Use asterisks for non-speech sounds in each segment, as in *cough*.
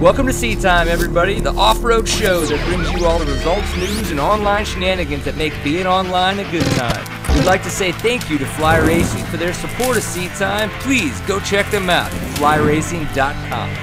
Welcome to Seat Time, everybody, the off road show that brings you all the results, news, and online shenanigans that make being online a good time. We'd like to say thank you to Fly Racing for their support of Seat Time. Please go check them out at flyracing.com.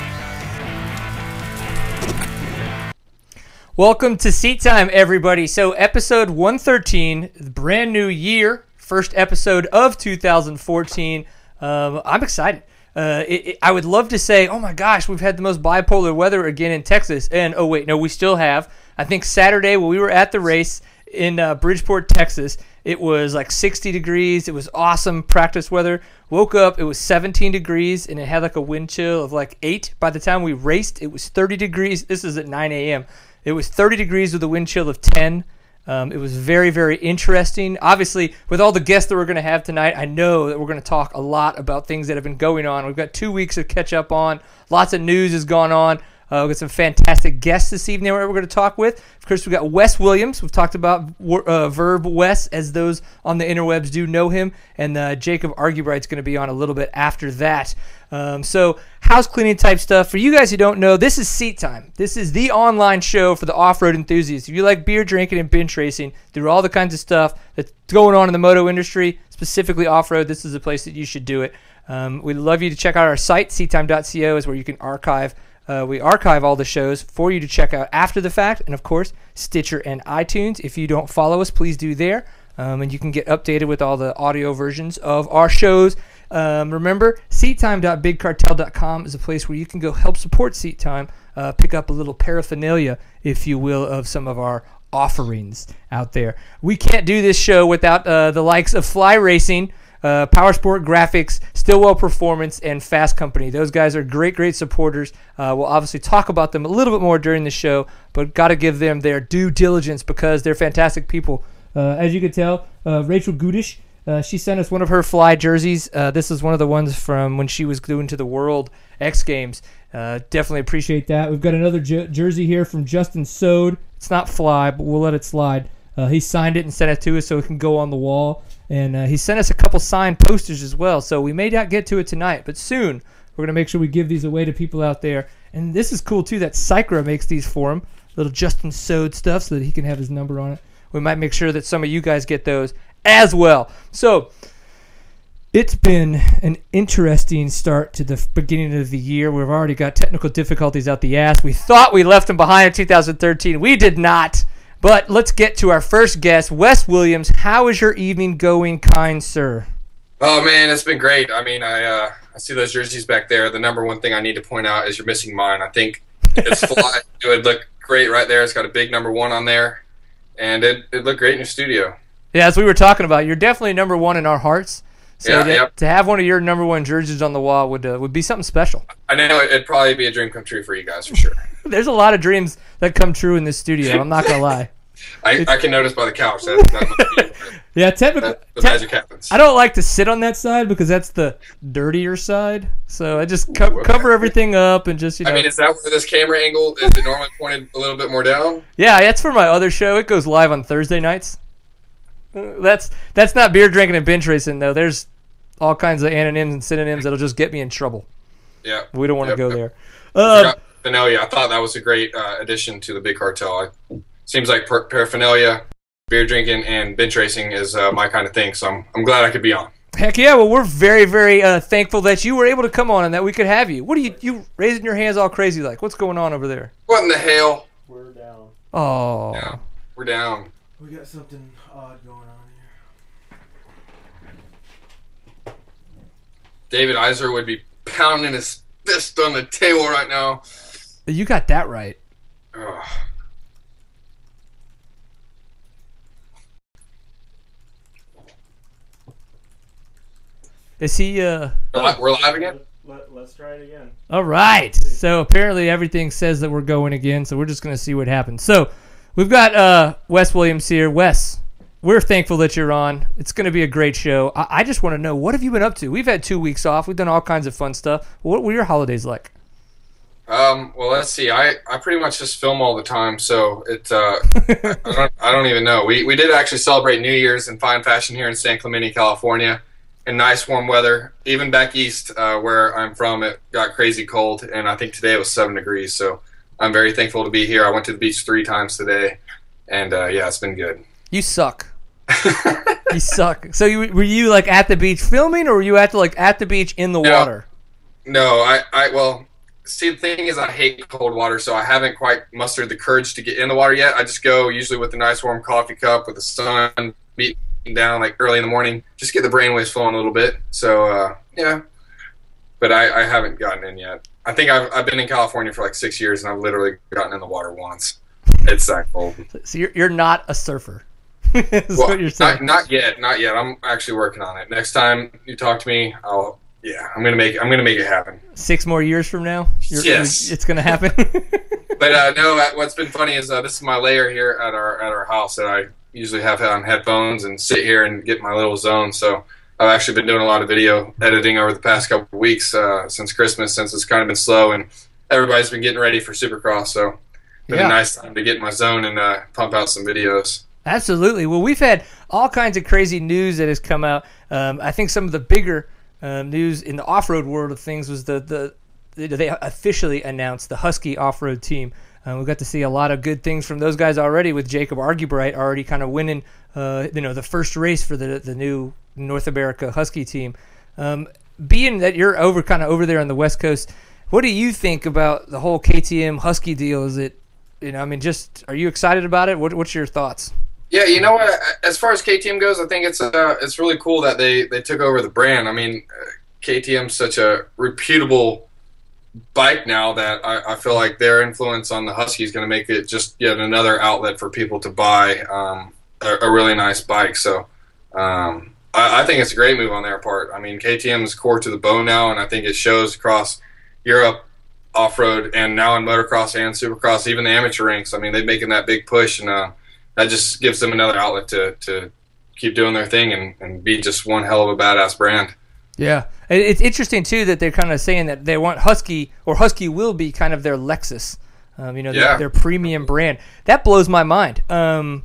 Welcome to Seat Time, everybody. So, episode 113, the brand new year, first episode of 2014. Um, I'm excited. Uh, it, it, I would love to say, oh my gosh, we've had the most bipolar weather again in Texas. And oh, wait, no, we still have. I think Saturday when we were at the race in uh, Bridgeport, Texas, it was like 60 degrees. It was awesome practice weather. Woke up, it was 17 degrees, and it had like a wind chill of like 8. By the time we raced, it was 30 degrees. This is at 9 a.m. It was 30 degrees with a wind chill of 10. Um, it was very, very interesting. Obviously, with all the guests that we're going to have tonight, I know that we're going to talk a lot about things that have been going on. We've got two weeks of catch up on. Lots of news has gone on. Uh, we've got some fantastic guests this evening we're going to talk with. Of course, we've got Wes Williams. We've talked about uh, Verb Wes, as those on the interwebs do know him. And uh, Jacob Argubright's going to be on a little bit after that. Um, so, house cleaning type stuff. For you guys who don't know, this is Seat Time. This is the online show for the off road enthusiasts. If you like beer drinking and bench racing, through all the kinds of stuff that's going on in the moto industry, specifically off road, this is the place that you should do it. Um, we'd love you to check out our site, seattime.co, is where you can archive uh, we archive all the shows for you to check out after the fact, and of course, Stitcher and iTunes. If you don't follow us, please do there, um, and you can get updated with all the audio versions of our shows. Um, remember, seattime.bigcartel.com is a place where you can go help support Seat Time, uh, pick up a little paraphernalia, if you will, of some of our offerings out there. We can't do this show without uh, the likes of Fly Racing uh, Power Sport Graphics, Stillwell Performance, and Fast Company. Those guys are great, great supporters. Uh, we'll obviously talk about them a little bit more during the show, but got to give them their due diligence because they're fantastic people. Uh, as you can tell, uh, Rachel Gutish, uh, she sent us one of her fly jerseys. Uh, this is one of the ones from when she was doing to the World X Games. definitely appreciate that. We've got another jersey here from Justin Soule. It's not fly, but we'll let it slide. he signed it and sent it to us so it can go on the wall. And uh, he sent us a couple signed posters as well. So we may not get to it tonight, but soon we're going to make sure we give these away to people out there. And this is cool too that Cycra makes these for him, little Justin Soule stuff, so that he can have his number on it. We might make sure that some of you guys get those as well. So it's been an interesting start to the beginning of the year. We've already got technical difficulties out the ass. We thought we left them behind in 2013. We did not. But let's get to our first guest, Wes Williams. How is your evening going, kind sir? Oh man, it's been great. I mean, I uh, I see those jerseys back there. The number one thing I need to point out is you're missing mine. I think it's *laughs* fly. it would look great right there. It's got a big number one on there, and it it looked great in your studio. Yeah, as we were talking about, you're definitely number one in our hearts. So yeah, to, yep. to, have one of your number one jerseys on the wall would uh, would be something special. I know it'd probably be a dream come true for you guys for sure. *laughs* There's a lot of dreams that come true in this studio. I'm not gonna lie. *laughs* I, I can notice by the couch *laughs* yeah, typically the te- magic happens. I don't like to sit on that side because that's the dirtier side. So I just co- cover everything up and just you know. I mean, is that where this camera angle is it normally pointed a little bit more down? Yeah, that's for my other show. It goes live on Thursday nights. That's that's not beer drinking and bench racing though. There's all kinds of anonyms and synonyms that'll just get me in trouble. Yeah, we don't want to yep, go yep. there. Uh, Finale, I thought that was a great uh, addition to the big cartel. I, seems like par- paraphernalia, beer drinking, and bench racing is uh, my kind of thing. So I'm, I'm glad I could be on. Heck yeah! Well, we're very, very uh, thankful that you were able to come on and that we could have you. What are you you raising your hands all crazy like? What's going on over there? What in the hell? We're down. Oh. Yeah, we're down. We got something odd going on here. David Iser would be pounding his fist on the table right now. You got that right. Ugh. Is he? Uh, we're live again. Let, us try it again. All right. So apparently everything says that we're going again. So we're just gonna see what happens. So we've got uh, Wes Williams here. Wes, we're thankful that you're on. It's gonna be a great show. I, I just want to know what have you been up to? We've had two weeks off. We've done all kinds of fun stuff. What were your holidays like? Um, well, let's see. I, I pretty much just film all the time, so it uh, I, don't, I don't even know. We we did actually celebrate New Year's in fine fashion here in San Clemente, California in nice warm weather. Even back east, uh, where I'm from, it got crazy cold, and I think today it was seven degrees. So I'm very thankful to be here. I went to the beach three times today, and uh, yeah, it's been good. You suck. you suck. So you, were you like at the beach filming, or were you at the, like at the beach in the No. water? No, I, I well, see the thing is I hate cold water, so I haven't quite mustered the courage to get in the water yet. I just go usually with a nice warm coffee cup with the sun beating down like early in the morning, just get the brainwaves flowing a little bit. So uh, yeah, but I, I haven't gotten in yet. I think I've, I've been in California for like six years, and I've literally gotten in the water once. It's that cold. So you're you're not a surfer. *laughs* is Well, what you're saying. not, not yet, not yet. I'm actually working on it. Next time you talk to me, I'll yeah, I'm gonna make I'm gonna make it happen. Six more years from now, you're, Yes. it's gonna happen. *laughs* But uh, no, uh, what's been funny is uh, this is my layer here at our at our house that I usually have on headphones and sit here and get my little zone. So I've actually been doing a lot of video editing over the past couple of weeks uh, since Christmas, since it's kind of been slow and everybody's been getting ready for Supercross. So it's been Yeah. a nice time to get in my zone and uh, pump out some videos. Absolutely. Well, we've had all kinds of crazy news that has come out. Um, I think some of the bigger um, news in the off-road world of things was the the they officially announced the Husky off-road team. Uh, we got to see a lot of good things from those guys already, with Jacob Argubright already kind of winning, uh, you know, the first race for the the new North America Husky team. Um, being that you're over kind of over there on the West Coast, what do you think about the whole KTM Husky deal? Is it, you know, I mean, just are you excited about it? What, what's your thoughts? Yeah, you know what? As far as KTM goes, I think it's uh, it's really cool that they, they took over the brand. I mean, uh, KTM's such a reputable bike now that I, I feel like their influence on the Husky is going to make it just yet another outlet for people to buy um, a, a really nice bike. So um, I, I think it's a great move on their part. I mean, KTM is core to the bone now, and I think it shows across Europe off road and now in motocross and supercross, even the amateur ranks. I mean, they're making that big push and. Uh, that just gives them another outlet to, to keep doing their thing and, and be just one hell of a badass brand. Yeah, it's interesting too that they're kind of saying that they want Husky or Husky will be kind of their Lexus, um, you know, their, Yeah. their premium brand. That blows my mind. Um,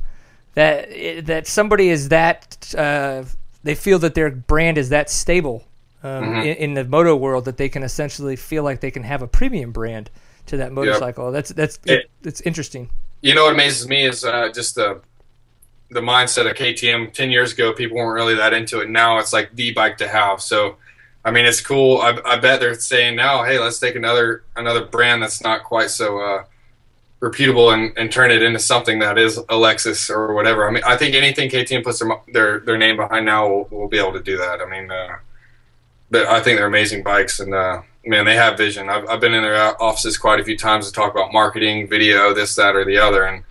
that that somebody is that uh, they feel that their brand is that stable um, Mhm. in, in the moto world that they can essentially feel like they can have a premium brand to that motorcycle. That's that's It- it's interesting. You know what amazes me is uh, just the the mindset of KTM. Ten years ago, people weren't really that into it. Now it's like the bike to have. So, I mean, it's cool. I, I bet they're saying now, hey, let's take another another brand that's not quite so uh, reputable and, and turn it into something that is Alexis or whatever. I mean, I think anything KTM puts their their, their name behind now will, will be able to do that. I mean, uh, but I think they're amazing bikes, and uh, man, they have vision. I've, I've been in their offices quite a few times to talk about marketing, video, this, that, or the other, and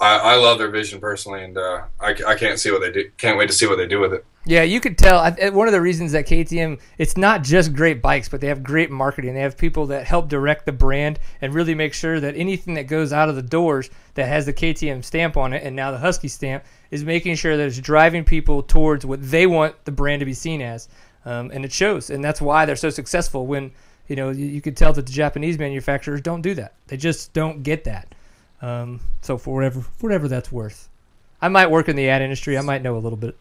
I, I love their vision personally, and uh, I, I can't see what they do. Can't wait to see what they do with it. Yeah, you could tell. I- one of the reasons that KTM, it's not just great bikes, but they have great marketing. They have people that help direct the brand and really make sure that anything that goes out of the doors that has the KTM stamp on it and now the Husky stamp is making sure that it's driving people towards what they want the brand to be seen as. Um, and it shows. And that's why they're so successful when, you know, you, you could tell that the Japanese manufacturers don't do that. They just don't get that. Um, so for whatever, for whatever that's worth. I might work in the ad industry. I might know a little bit.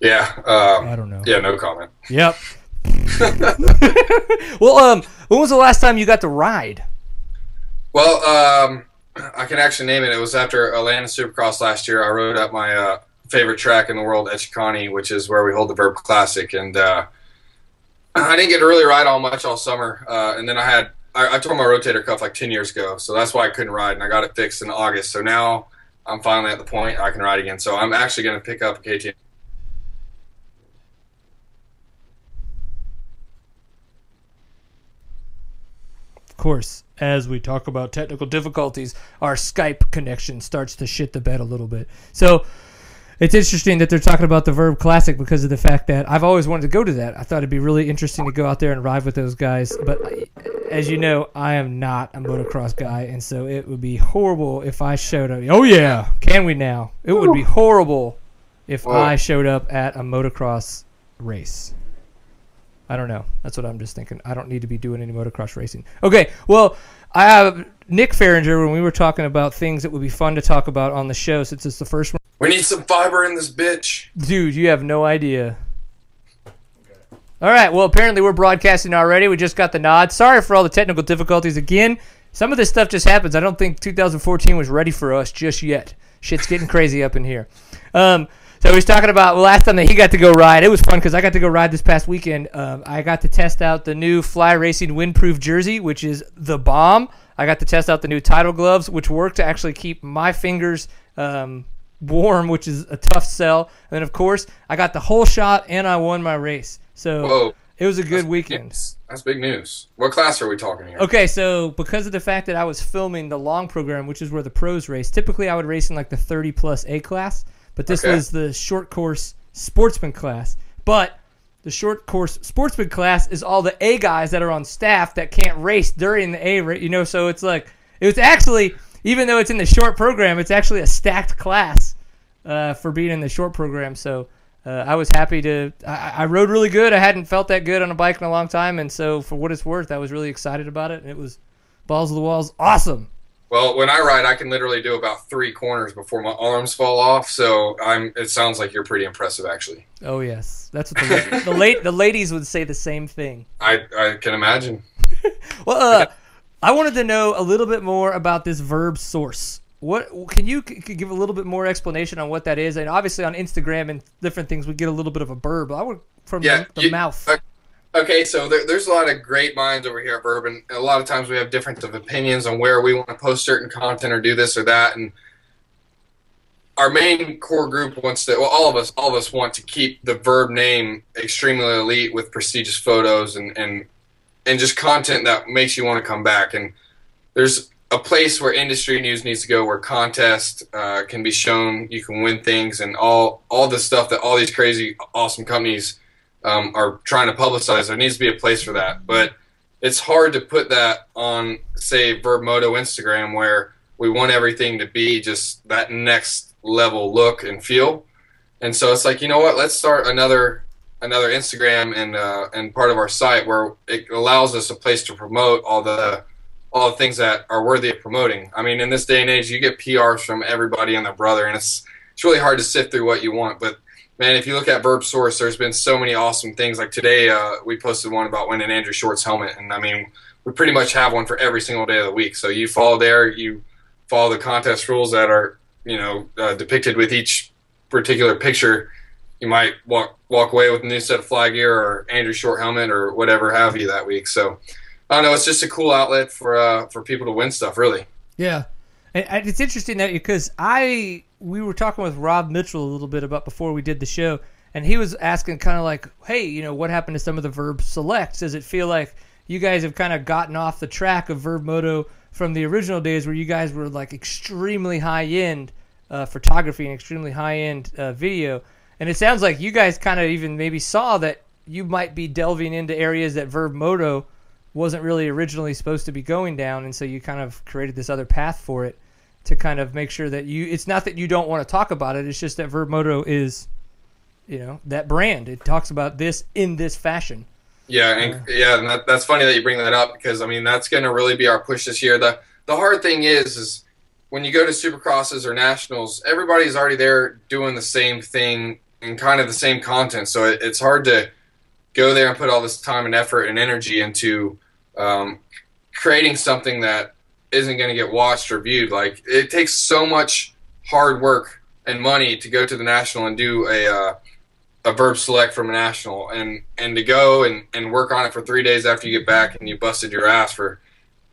Yeah, um, I don't know. yeah, no comment. Yep. *laughs* well, um, when was the last time you got to ride? Well, um, I can actually name it. It was after Atlanta Supercross last year. I rode up my uh, favorite track in the world, Echikani, which is where we hold the Verb Classic, and uh, I didn't get to really ride all much all summer. Uh, and then I had I, I tore my rotator cuff like ten years ago, so that's why I couldn't ride, and I got it fixed in August. So now I'm finally at the point I can ride again. So I'm actually going to pick up a KTM. Of course, as we talk about technical difficulties, our Skype connection starts to shit the bed a little bit. So it's interesting that they're talking about the Verb Classic because of the fact that I've always wanted to go to that. I thought it'd be really interesting to go out there and ride with those guys. But I- as you know, I am not a motocross guy, and so it would be horrible if I showed up. Oh yeah, can we now? It would be horrible if Whoa. I showed up at a motocross race. I don't know. That's what I'm just thinking. I don't need to be doing any motocross racing. Okay, well, I have Nick Farringer when we were talking about things that would be fun to talk about on the show since it's the first one. We need some fiber in this bitch. Dude, you have no idea. All right. Well, apparently we're broadcasting already. We just got the nod. Sorry for all the technical difficulties again. Some of this stuff just happens. I don't think 2014 was ready for us just yet. Shit's getting crazy up in here. Um, so he's talking about last time that he got to go ride. It was fun because I got to go ride this past weekend. Um, I got to test out the new Fly Racing windproof jersey, which is the bomb. I got to test out the new title gloves, which work to actually keep my fingers um, warm, which is a tough sell. And then, of course, I got the whole shot and I won my race. So Whoa. it was a good That's weekend. news. That's big news. What class are we talking here? Okay, so because of the fact that I was filming the long program, which is where the pros race, typically I would race in like the 30 plus A class, but this Okay. was the short course sportsman class. But the short course sportsman class is all the A guys that are on staff that can't race during the A, ra- you know, so it's like, it was actually, even though it's in the short program, it's actually a stacked class uh, for being in the short program. So uh, I was happy to. I, I rode really good. I hadn't felt that good on a bike in a long time, and so for what it's worth, I was really excited about it. And it was balls of the walls, awesome. Well, when I ride, I can literally do about three corners before my arms fall off. So I'm. It sounds like you're pretty impressive, actually. Oh yes, that's what the the late the ladies would say the same thing. *laughs* I I can imagine. *laughs* Well, uh, I wanted to know a little bit more about this verb source. What can you give a little bit more explanation on what that is? And obviously on Instagram and different things, we get a little bit of a verb. I would from Yeah, the, the you- mouth. uh, Okay, so there, there's a lot of great minds over here at and A lot of times we have different of opinions on where we want to post certain content or do this or that, and our main core group wants to. Well, all of us, all of us want to keep the Verb name extremely elite with prestigious photos and and and just content that makes you want to come back. And there's a place where industry news needs to go, where contest uh, can be shown, you can win things, and all all the stuff that all these crazy, awesome companies um, are trying to publicize. There needs to be a place for that, but it's hard to put that on, say, Verbmoto Instagram, where we want everything to be just that next level look and feel. And so it's like, you know what? Let's start another another Instagram and uh, and part of our site where it allows us a place to promote all the all the things that are worthy of promoting. I mean, in this day and age, you get PRs from everybody and their brother, and it's it's really hard to sift through what you want. But man, if you look at Verb Source, there's been so many awesome things. Like today, uh, we posted one about winning Andrew Short's helmet, and I mean, we pretty much have one for every single day of the week. So you follow there, you follow the contest rules that are you know uh, depicted with each particular picture. You might walk walk away with a new set of fly gear or Andrew Short helmet or whatever have you that week. So I don't know. It's just a cool outlet for uh, for people to win stuff. Really. Yeah, and, it's interesting that because I we were talking with Rob Mitchell a little bit about before we did the show, and he was asking kind of like, hey, you know, what happened to some of the verb selects? Does it feel like you guys have kind of gotten off the track of Verb Moto from the original days where you guys were like extremely high end uh, photography and extremely high end uh, video? And it sounds like you guys kind of even maybe saw that you might be delving into areas that Verb Moto wasn't really originally supposed to be going down, and so you kind of created this other path for it to kind of make sure that you. It's not that you don't want to talk about it; it's just that Verb Moto is, you know, that brand. It talks about this in this fashion. Yeah, and yeah, and that, that's funny that you bring that up because I mean that's going to really be our push this year. the The hard thing is, is when you go to Supercrosses or Nationals, everybody's already there doing the same thing and kind of the same content. So it, it's hard to go there and put all this time and effort and energy into um, creating something that isn't going to get watched or viewed. Like it takes so much hard work and money to go to the national and do a uh, a verb select from a national and and to go and, and work on it for three days after you get back and you busted your ass for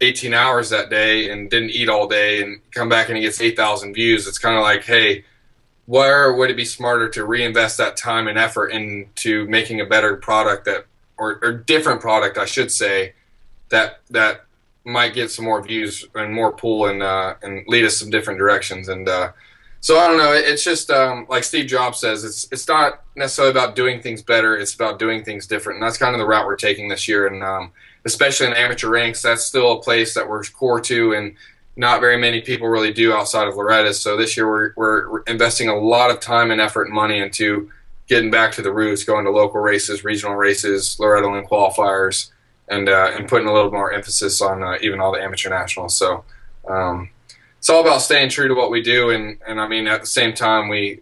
18 hours that day and didn't eat all day and come back and it gets 8,000 views. It's kind of like, hey, where would it be smarter to reinvest that time and effort into making a better product that or, or different product, I should say, that that might get some more views and more pull and uh, and lead us some different directions. And uh, so I don't know. It's just um, like Steve Jobs says. It's it's not necessarily about doing things better. It's about doing things different. And that's kind of the route we're taking this year. And um, especially in amateur ranks, that's still a place that we're core to, and not very many people really do outside of Loretta's. So this year we're we're investing a lot of time and effort and money into getting back to the roots, going to local races, regional races, Loretta Lynn qualifiers, and uh, and putting a little more emphasis on uh, even all the amateur nationals. So um, it's all about staying true to what we do, and and I mean at the same time we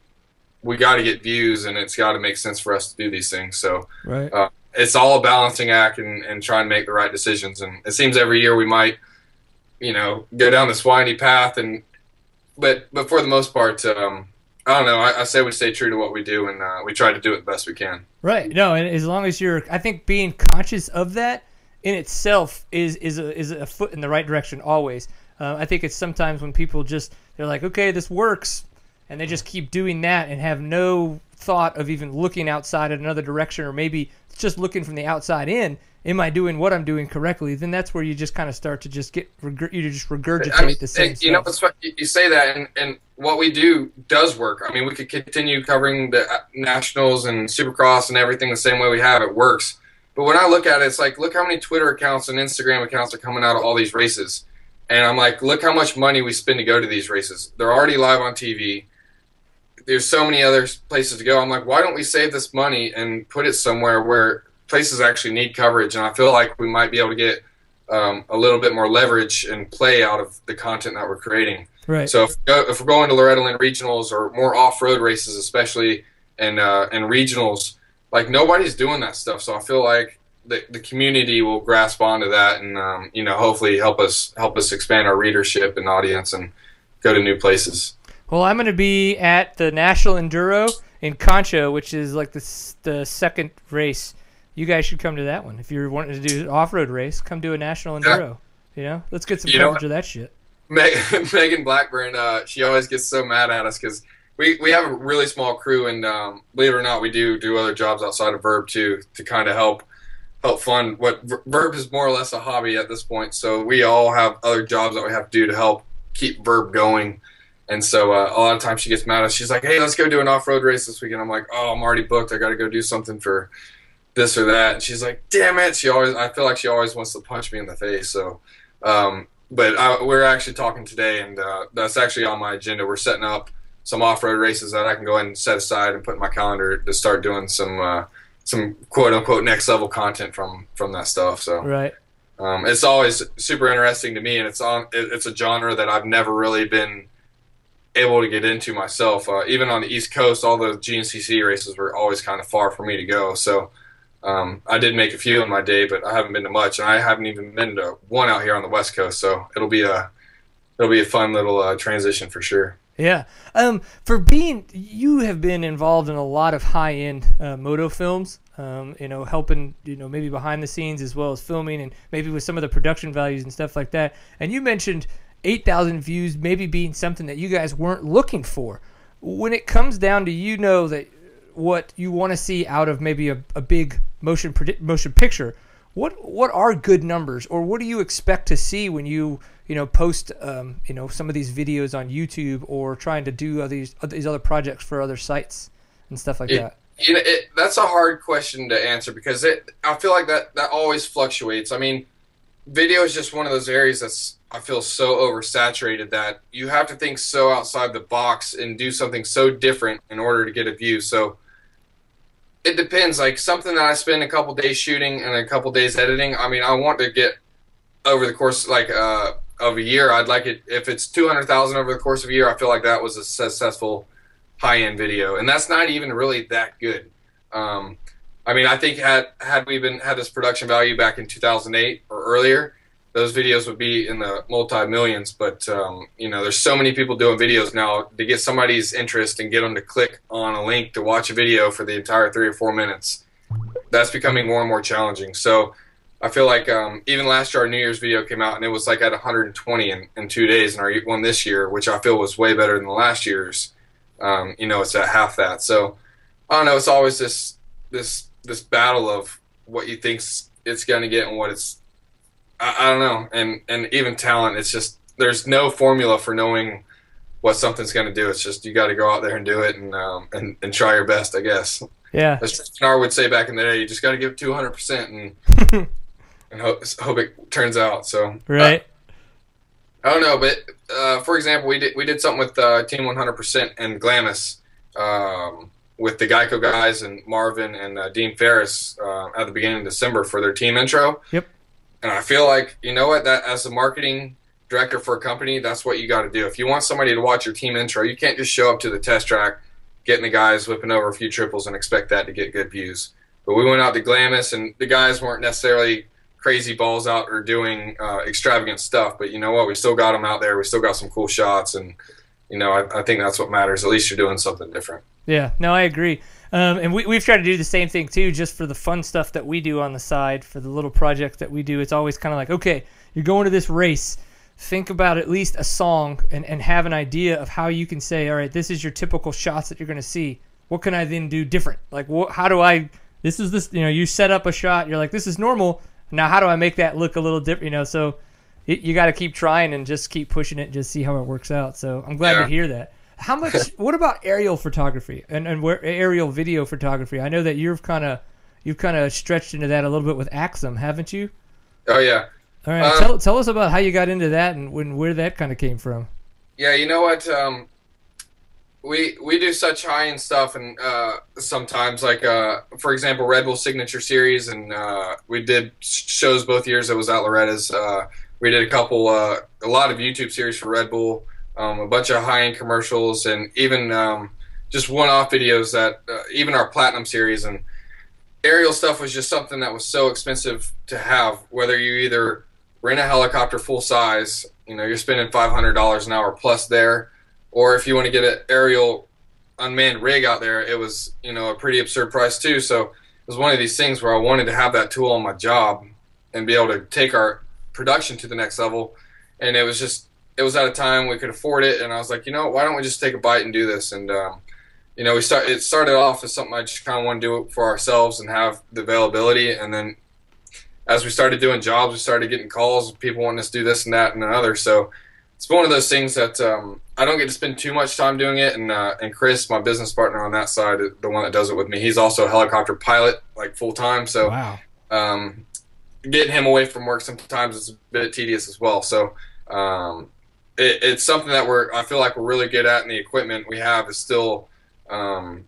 we got to get views, and it's got to make sense for us to do these things. So Right. uh, it's all a balancing act and, and trying to make the right decisions. And it seems every year we might, you know, go down this windy path. And but but for the most part, um, I don't know. I, I, say we stay true to what we do, and uh, we try to do it the best we can. Right. No, and as long as you're, I think being conscious of that in itself is is a, is a foot in the right direction always. Uh, I think it's sometimes when people just they're like, okay, this works, and they just keep doing that and have no thought of even looking outside in another direction or maybe just looking from the outside in am i doing what i'm doing correctly? Then that's where you just kind of start to just get you just regurgitate I mean, the same you stuff. know you say that and, and what we do does work. I mean we could continue covering the uh, nationals and supercross and everything the same way we have it works. But when i look at it it's like look how many twitter accounts and instagram accounts are coming out of all these races. And i'm like look how much money we spend to go to these races. They're already live on tv there's so many other places to go. I'm like, why don't we save this money and put it somewhere where places actually need coverage? And I feel like we might be able to get um, a little bit more leverage and play out of the content that we're creating. Right. So if, if we're going to Loretta Lynn regionals or more off-road races, especially and uh, and regionals, like nobody's doing that stuff. So I feel like the, the community will grasp onto that and um, you know hopefully help us help us expand our readership and audience and go to new places. Well, I'm going to be at the National Enduro in Concho, which is like the the second race. You guys should come to that one if you're wanting to do an off-road race. Come do a National Enduro. Yeah. You know, let's get some you coverage of that shit. Meg- *laughs* Megan Blackburn, uh, she always gets so mad at us because we, we have a really small crew, and um, believe it or not, we do do other jobs outside of Verb too to kind of help help fund what Verb is more or less a hobby at this point. So we all have other jobs that we have to do to help keep Verb going. And so uh, a lot of times she gets mad at us. She's like, "Hey, let's go do an off-road race this weekend." I'm like, "Oh, I'm already booked. I got to go do something for this or that." And she's like, "Damn it!" She always, I feel like she always wants to punch me in the face. So, um, but I, we're actually talking today, and uh, that's actually on my agenda. We're setting up some off-road races that I can go ahead and set aside and put in my calendar to start doing some uh, some quote unquote next level content from from that stuff. So right. Um, it's always super interesting to me, and it's on. It, it's a genre that I've never really been able to get into myself. Uh, even on the East Coast, all the GNCC races were always kind of far for me to go. So um, I did make a few in my day, but I haven't been to much, and I haven't even been to one out here on the West Coast. So it'll be a it'll be a fun little uh, transition for sure. Yeah. Um, for being, you have been involved in a lot of high-end uh, moto films. Um, you know, helping, you know, maybe behind the scenes as well as filming, and maybe with some of the production values and stuff like that. And you mentioned 8,000 views maybe being something that you guys weren't looking for. When it comes down to you know that what you want to see out of maybe a, a big motion motion picture, what what are good numbers or what do you expect to see when you you know post um, you know some of these videos on YouTube or trying to do these these other projects for other sites and stuff like it, that? You know, it, that's a hard question to answer because it I feel like that that always fluctuates. I mean, video is just one of those areas that's I feel so oversaturated that you have to think so outside the box and do something so different in order to get a view. So it depends. Like something that I spend a couple days shooting and a couple days editing. I mean, I want to get over the course like uh, of a year. I'd like it if it's two hundred thousand over the course of a year. I feel like that was a successful high end video, and that's not even really that good. Um, I mean, I think had had we been had this production value back in 2008 or earlier, those videos would be in the multi millions. But um, you know, there's so many people doing videos now to get somebody's interest and get them to click on a link to watch a video for the entire three or four minutes. That's becoming more and more challenging. So I feel like um, even last year our New Year's video came out and it was like at 120 in, in two days, and our one this year, which I feel was way better than the last year's. Um, you know, it's at half that. So I don't know. It's always this this this battle of what you think it's going to get and what it's I, I, don't know and and even talent it's just there's no formula for knowing what something's going to do it's just you got to go out there and do it and um, and, and try your best i guess yeah as Tristan would say back in the day you just got to give 200% and *laughs* and hope, hope it turns out so right uh, I don't know, but uh, for example, we did we did something with uh, Team 100% and Glamis. Um, with the Geico guys and Marvin and uh, Dean Ferris uh, at the beginning of December for their team intro. Yep. And I feel like you know what that as a marketing director for a company, that's what you got to do. If you want somebody to watch your team intro, you can't just show up to the test track, getting the guys whipping over a few triples and expect that to get good views. But we went out to Glamis, and the guys weren't necessarily crazy balls out or doing uh, extravagant stuff. But you know what? We still got them out there. We still got some cool shots, and you know, I, I think that's what matters. At least you're doing something different. Yeah, no, I agree. Um, and we, we've tried to do the same thing too, just for the fun stuff that we do on the side, for the little projects that we do. It's always kind of like, okay, you're going to this race. Think about at least a song and, and have an idea of how you can say, all right, this is your typical shots that you're going to see. What can I then do different? Like, what, how do I, this is this, you know, you set up a shot, you're like, this is normal. Now, how do I make that look a little different? You know, so it, you got to keep trying and just keep pushing it and just see how it works out. So I'm glad Yeah. to hear that. How much? *laughs* what about aerial photography and and where, aerial video photography? I know that you've kind of you've kind of stretched into that a little bit with Axum, haven't you? Oh yeah, All right, Uh, tell, tell us about how you got into that and when where that kind of came from. yeah. You know what? Um, we we do such high end stuff, and uh, sometimes like uh, for example, Red Bull Signature Series, and uh, we did shows both years. It was at Loretta's. Uh, we did a couple, uh, a lot of YouTube series for Red Bull, um, a bunch of high end commercials, and even um, just one off videos that uh, even our Platinum series and aerial stuff was just something that was so expensive to have. Whether you either rent a helicopter full size, you know, you're spending five hundred dollars an hour plus there, or if you want to get an aerial unmanned rig out there, it was you know a pretty absurd price too. So it was one of these things where I wanted to have that tool on my job and be able to take our production to the next level. And it was just it was at a time we could afford it, and I was like, you know, why don't we just take a bite and do this? And um, you know, we start. It started off as something I just kind of want to do it for ourselves and have the availability, and then as we started doing jobs, we started getting calls, people wanting us to do this and that and another. So it's one of those things that um, I don't get to spend too much time doing it. And uh, and Chris, my business partner on that side, the one that does it with me, he's also a helicopter pilot, like full time. So Wow. um, getting him away from work sometimes is a bit tedious as well. So um, it, it's something that we're I feel like we're really good at, and the equipment we have is still. Um,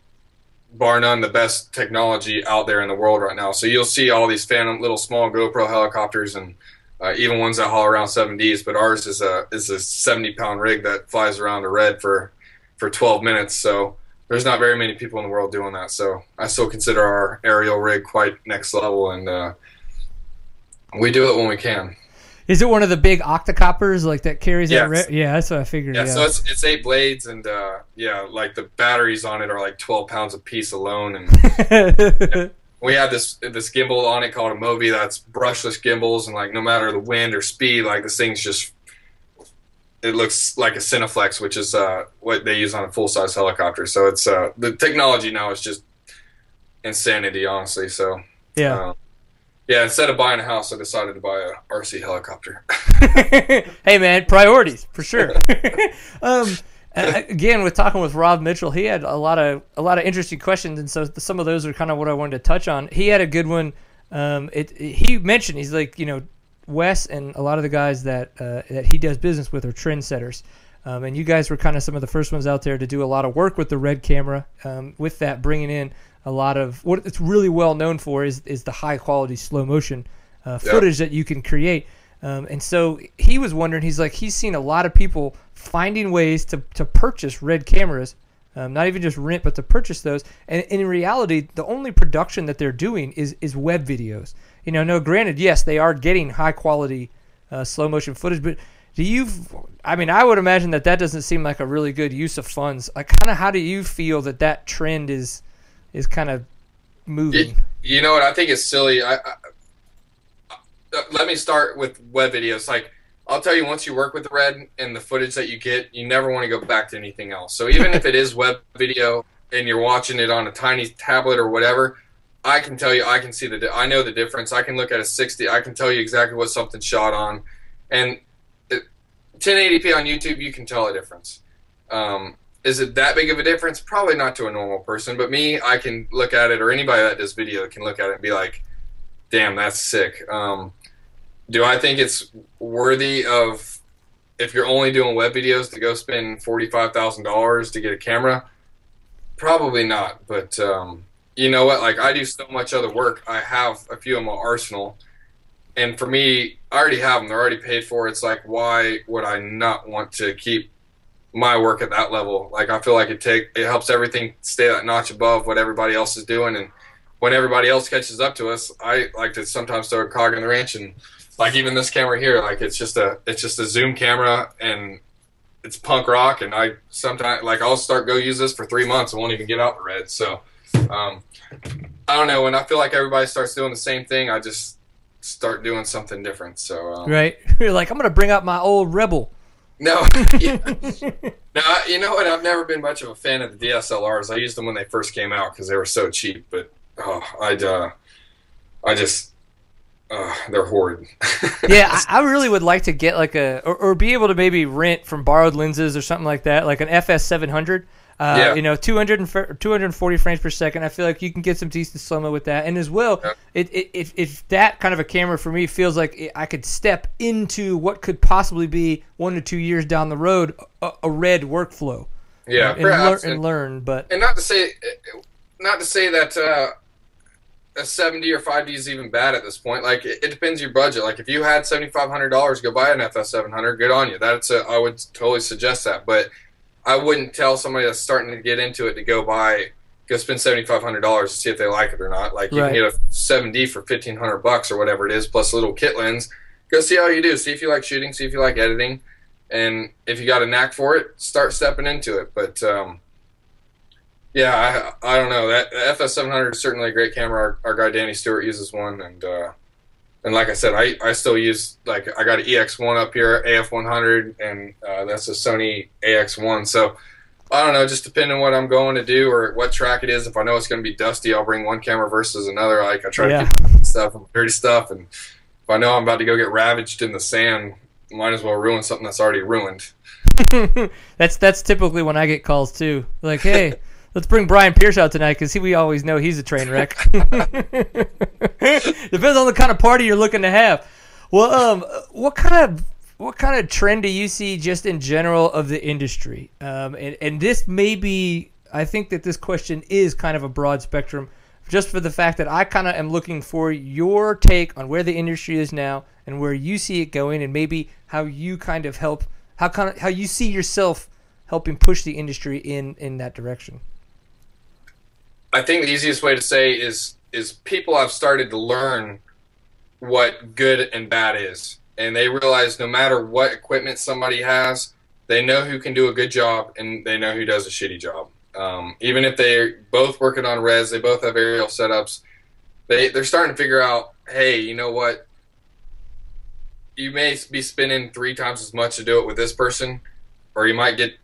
bar none the best technology out there in the world right now. So you'll see all these phantom little small GoPro helicopters and uh, even ones that haul around 7Ds, but ours is a is a 70 pound rig that flies around the red for for 12 minutes. So there's not very many people in the world doing that. So I still consider our aerial rig quite next level, and uh, we do it when we can. Is it one of the big octocopters like that carries that? Yes. Re- yeah, that's what I figured. Yeah, Yeah. so it's it's eight blades, and uh, yeah, like the batteries on it are like 12 pounds a piece alone, and *laughs* we have this this gimbal on it called a MoVI that's brushless gimbals, and like no matter the wind or speed, like this thing's just it looks like a Cineflex, which is uh, what they use on a full size helicopter. So it's uh, the technology now is just insanity, honestly. So yeah. um, yeah, instead of buying a house, I decided to buy a RC helicopter. *laughs* hey man, priorities for sure. *laughs* um, again, with talking with Rob Mitchell, he had a lot of a lot of interesting questions, and so some of those are kind of what I wanted to touch on. He had a good one. Um, it, it- he mentioned he's like you know Wes and a lot of the guys that uh, that he does business with are trendsetters. Um, and you guys were kind of some of the first ones out there to do a lot of work with the red camera. Um, with that, bringing in a lot of what it's really well known for is is the high quality slow motion uh, Yeah. footage that you can create. Um, and so he was wondering, he's like, he's seen a lot of people finding ways to, to purchase red cameras, um, not even just rent, but to purchase those. And, and in reality, the only production that they're doing is, is web videos. You know, no, granted, yes, they are getting high quality uh, slow motion footage, but do you, I mean, I would imagine that that doesn't seem like a really good use of funds. Like, kind of how do you feel that that trend is, is kind of moving? You know what? I think it's silly. I, I, uh, let me start with web videos. Like, I'll tell you, once you work with the red and the footage that you get, you never want to go back to anything else. So even if it is web video and you're watching it on a tiny tablet or whatever, I can tell you, I can see the, I know the difference. I can look at a 60, I can tell you exactly what something's shot on, and it, 1080p on YouTube, you can tell a difference. Um, is it that big of a difference? Probably not to a normal person, but me, I can look at it, or anybody that does video can look at it and be like, "Damn, that's sick." Um, do I think it's worthy of if you're only doing web videos to go spend forty five thousand dollars to get a camera? Probably not. But um, you know what? Like I do so much other work. I have a few in my arsenal, and for me, I already have them. They're already paid for. It's like, why would I not want to keep my work at that level? Like I feel like it take it helps everything stay that notch above what everybody else is doing, and when everybody else catches up to us, I like to sometimes throw a cog in the wrench and like even this camera here, like it's just a it's just a zoom camera and it's punk rock and I sometimes like I'll start go use this for three months and won't even get out the red. So um, I don't know when I feel like everybody starts doing the same thing, I just start doing something different. So um, Right. *laughs* You're like, I'm gonna bring out my old Rebel. No, yeah. *laughs* no, you know what? I've never been much of a fan of the DSLRs. I used them when they first came out because they were so cheap. But oh, I'd, uh, I just, uh, they're horrid. *laughs* yeah, I, I really would like to get like a or, or be able to maybe rent from borrowed lenses or something like that, like an FS seven hundred. Uh, Yeah. You know, 200 and fr- 240 frames per second. I feel like you can get some decent slow mo with that, and as well, Yeah. it, it, if if that kind of a camera for me feels like it, I could step into what could possibly be one to two years down the road a, a red workflow. yeah, and, lear- and learn. But and not to say not to say that uh, a 7D or 5d is even bad at this point like it, it depends your budget like if you had $7500 go buy an fs700 good on you that's a, i would totally suggest that but i wouldn't tell somebody that's starting to get into it to go buy go spend $7500 to see if they like it or not like you Right. can get a 7d for 1500 bucks or whatever it is plus a little kit lens go see how you do see if you like shooting see if you like editing and if you got a knack for it start stepping into it but um, yeah, I, I don't know. That FS700 is certainly a great camera. Our, our guy Danny Stewart uses one, and uh, and like I said, I, I still use like I got an EX1 up here, AF100, and uh, that's a Sony AX1. So I don't know, just depending on what I'm going to do or what track it is. If I know it's going to be dusty, I'll bring one camera versus another. Like I try Yeah. to keep stuff and dirty stuff, and if I know I'm about to go get ravaged in the sand, might as well ruin something that's already ruined. *laughs* that's that's typically when I get calls too. Like, hey, *laughs* let's bring Brian Pierce out tonight because we always know he's a train wreck. *laughs* Depends on the kind of party you're looking to have. Well, um, what kind of what kind of trend do you see just in general of the industry? Um, and and this may be, I think that this question is kind of a broad spectrum, just for the fact that I kind of am looking for your take on where the industry is now and where you see it going, and maybe how you kind of help, how kind of how you see yourself helping push the industry in in that direction. I think the easiest way to say is is people have started to learn what good and bad is, and they realize no matter what equipment somebody has, they know who can do a good job and they know who does a shitty job. Um, even if they're both working on res, they both have aerial setups. They they're starting to figure out, hey, you know what? You may be spending three times as much to do it with this person, or you might get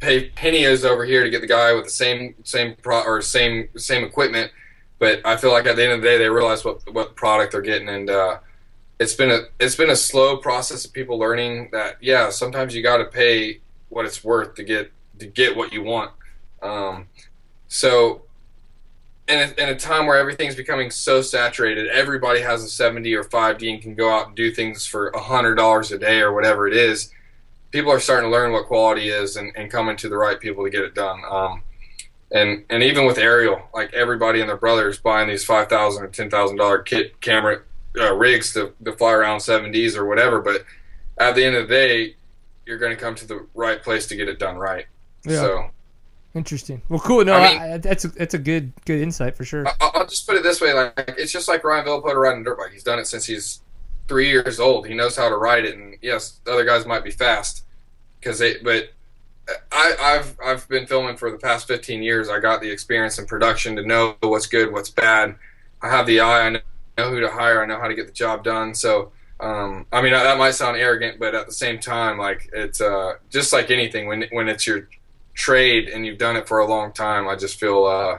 pay pennies over here to get the guy with the same same pro or same same equipment. But I feel like at the end of the day, they realize what what product they're getting, and uh, it's been a it's been a slow process of people learning that yeah, sometimes you got to pay what it's worth to get to get what you want. Um, so. In a, in a time where everything's becoming so saturated, everybody has a 7D or 5D and can go out and do things for $100 a day or whatever it is people are starting to learn what quality is and, and coming to the right people to get it done. Um, and and even with aerial, like everybody and their brothers buying these five thousand or ten thousand dollar kit camera uh, rigs to, to fly around seventies or whatever. But at the end of the day, you're going to come to the right place to get it done right. Yeah. So Interesting. Well, cool. No, I mean- I, that's a, that's a good good insight for sure. I- I'll just put it this way: like it's just like Ryan Villopoto riding a dirt bike. He's done it since he's three years old. He knows how to ride it, and yes, the other guys might be fast because they. But I, I've I've been filming for the past fifteen years. I got the experience in production to know what's good, what's bad. I have the eye. I know, know who to hire. I know how to get the job done. So. Um, I mean that might sound arrogant, but at the same time, like it's uh, just like anything. When when it's your trade and you've done it for a long time, I just feel uh,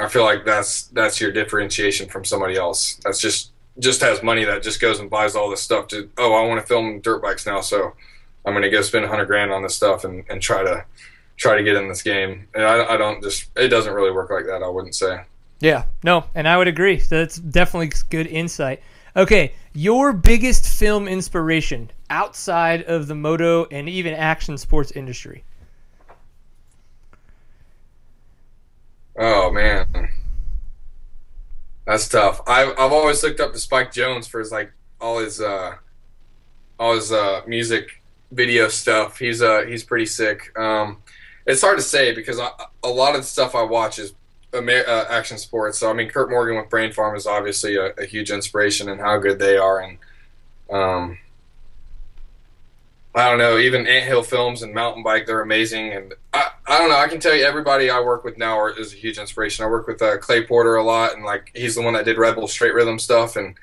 I feel like that's that's your differentiation from somebody else. That's just just has money that just goes and buys all this stuff. To oh, I want to film dirt bikes now, so I'm going to go spend a hundred grand on this stuff and, and try to try to get in this game. And I, I don't just it doesn't really work like that. I wouldn't say. Yeah, no, and I would agree. That's definitely good insight. Okay, your biggest film inspiration outside of the moto and even action sports industry. Oh man, that's tough. I've I've always looked up to Spike Jonze for his like all his uh all his uh music video stuff. He's uh he's pretty sick. Um, it's hard to say because I, a lot of the stuff I watch is Amer- uh, action sports. So I mean, Curt Morgan with Brain Farm is obviously a, a huge inspiration in how good they are, and um, I don't know, even Anthill Films and Mountain Bike, they're amazing. And I, don't know, I can tell you everybody I work with now is a huge inspiration. I work with uh, Clay Porter a lot, and like he's the one that did Red Bull Straight Rhythm stuff. And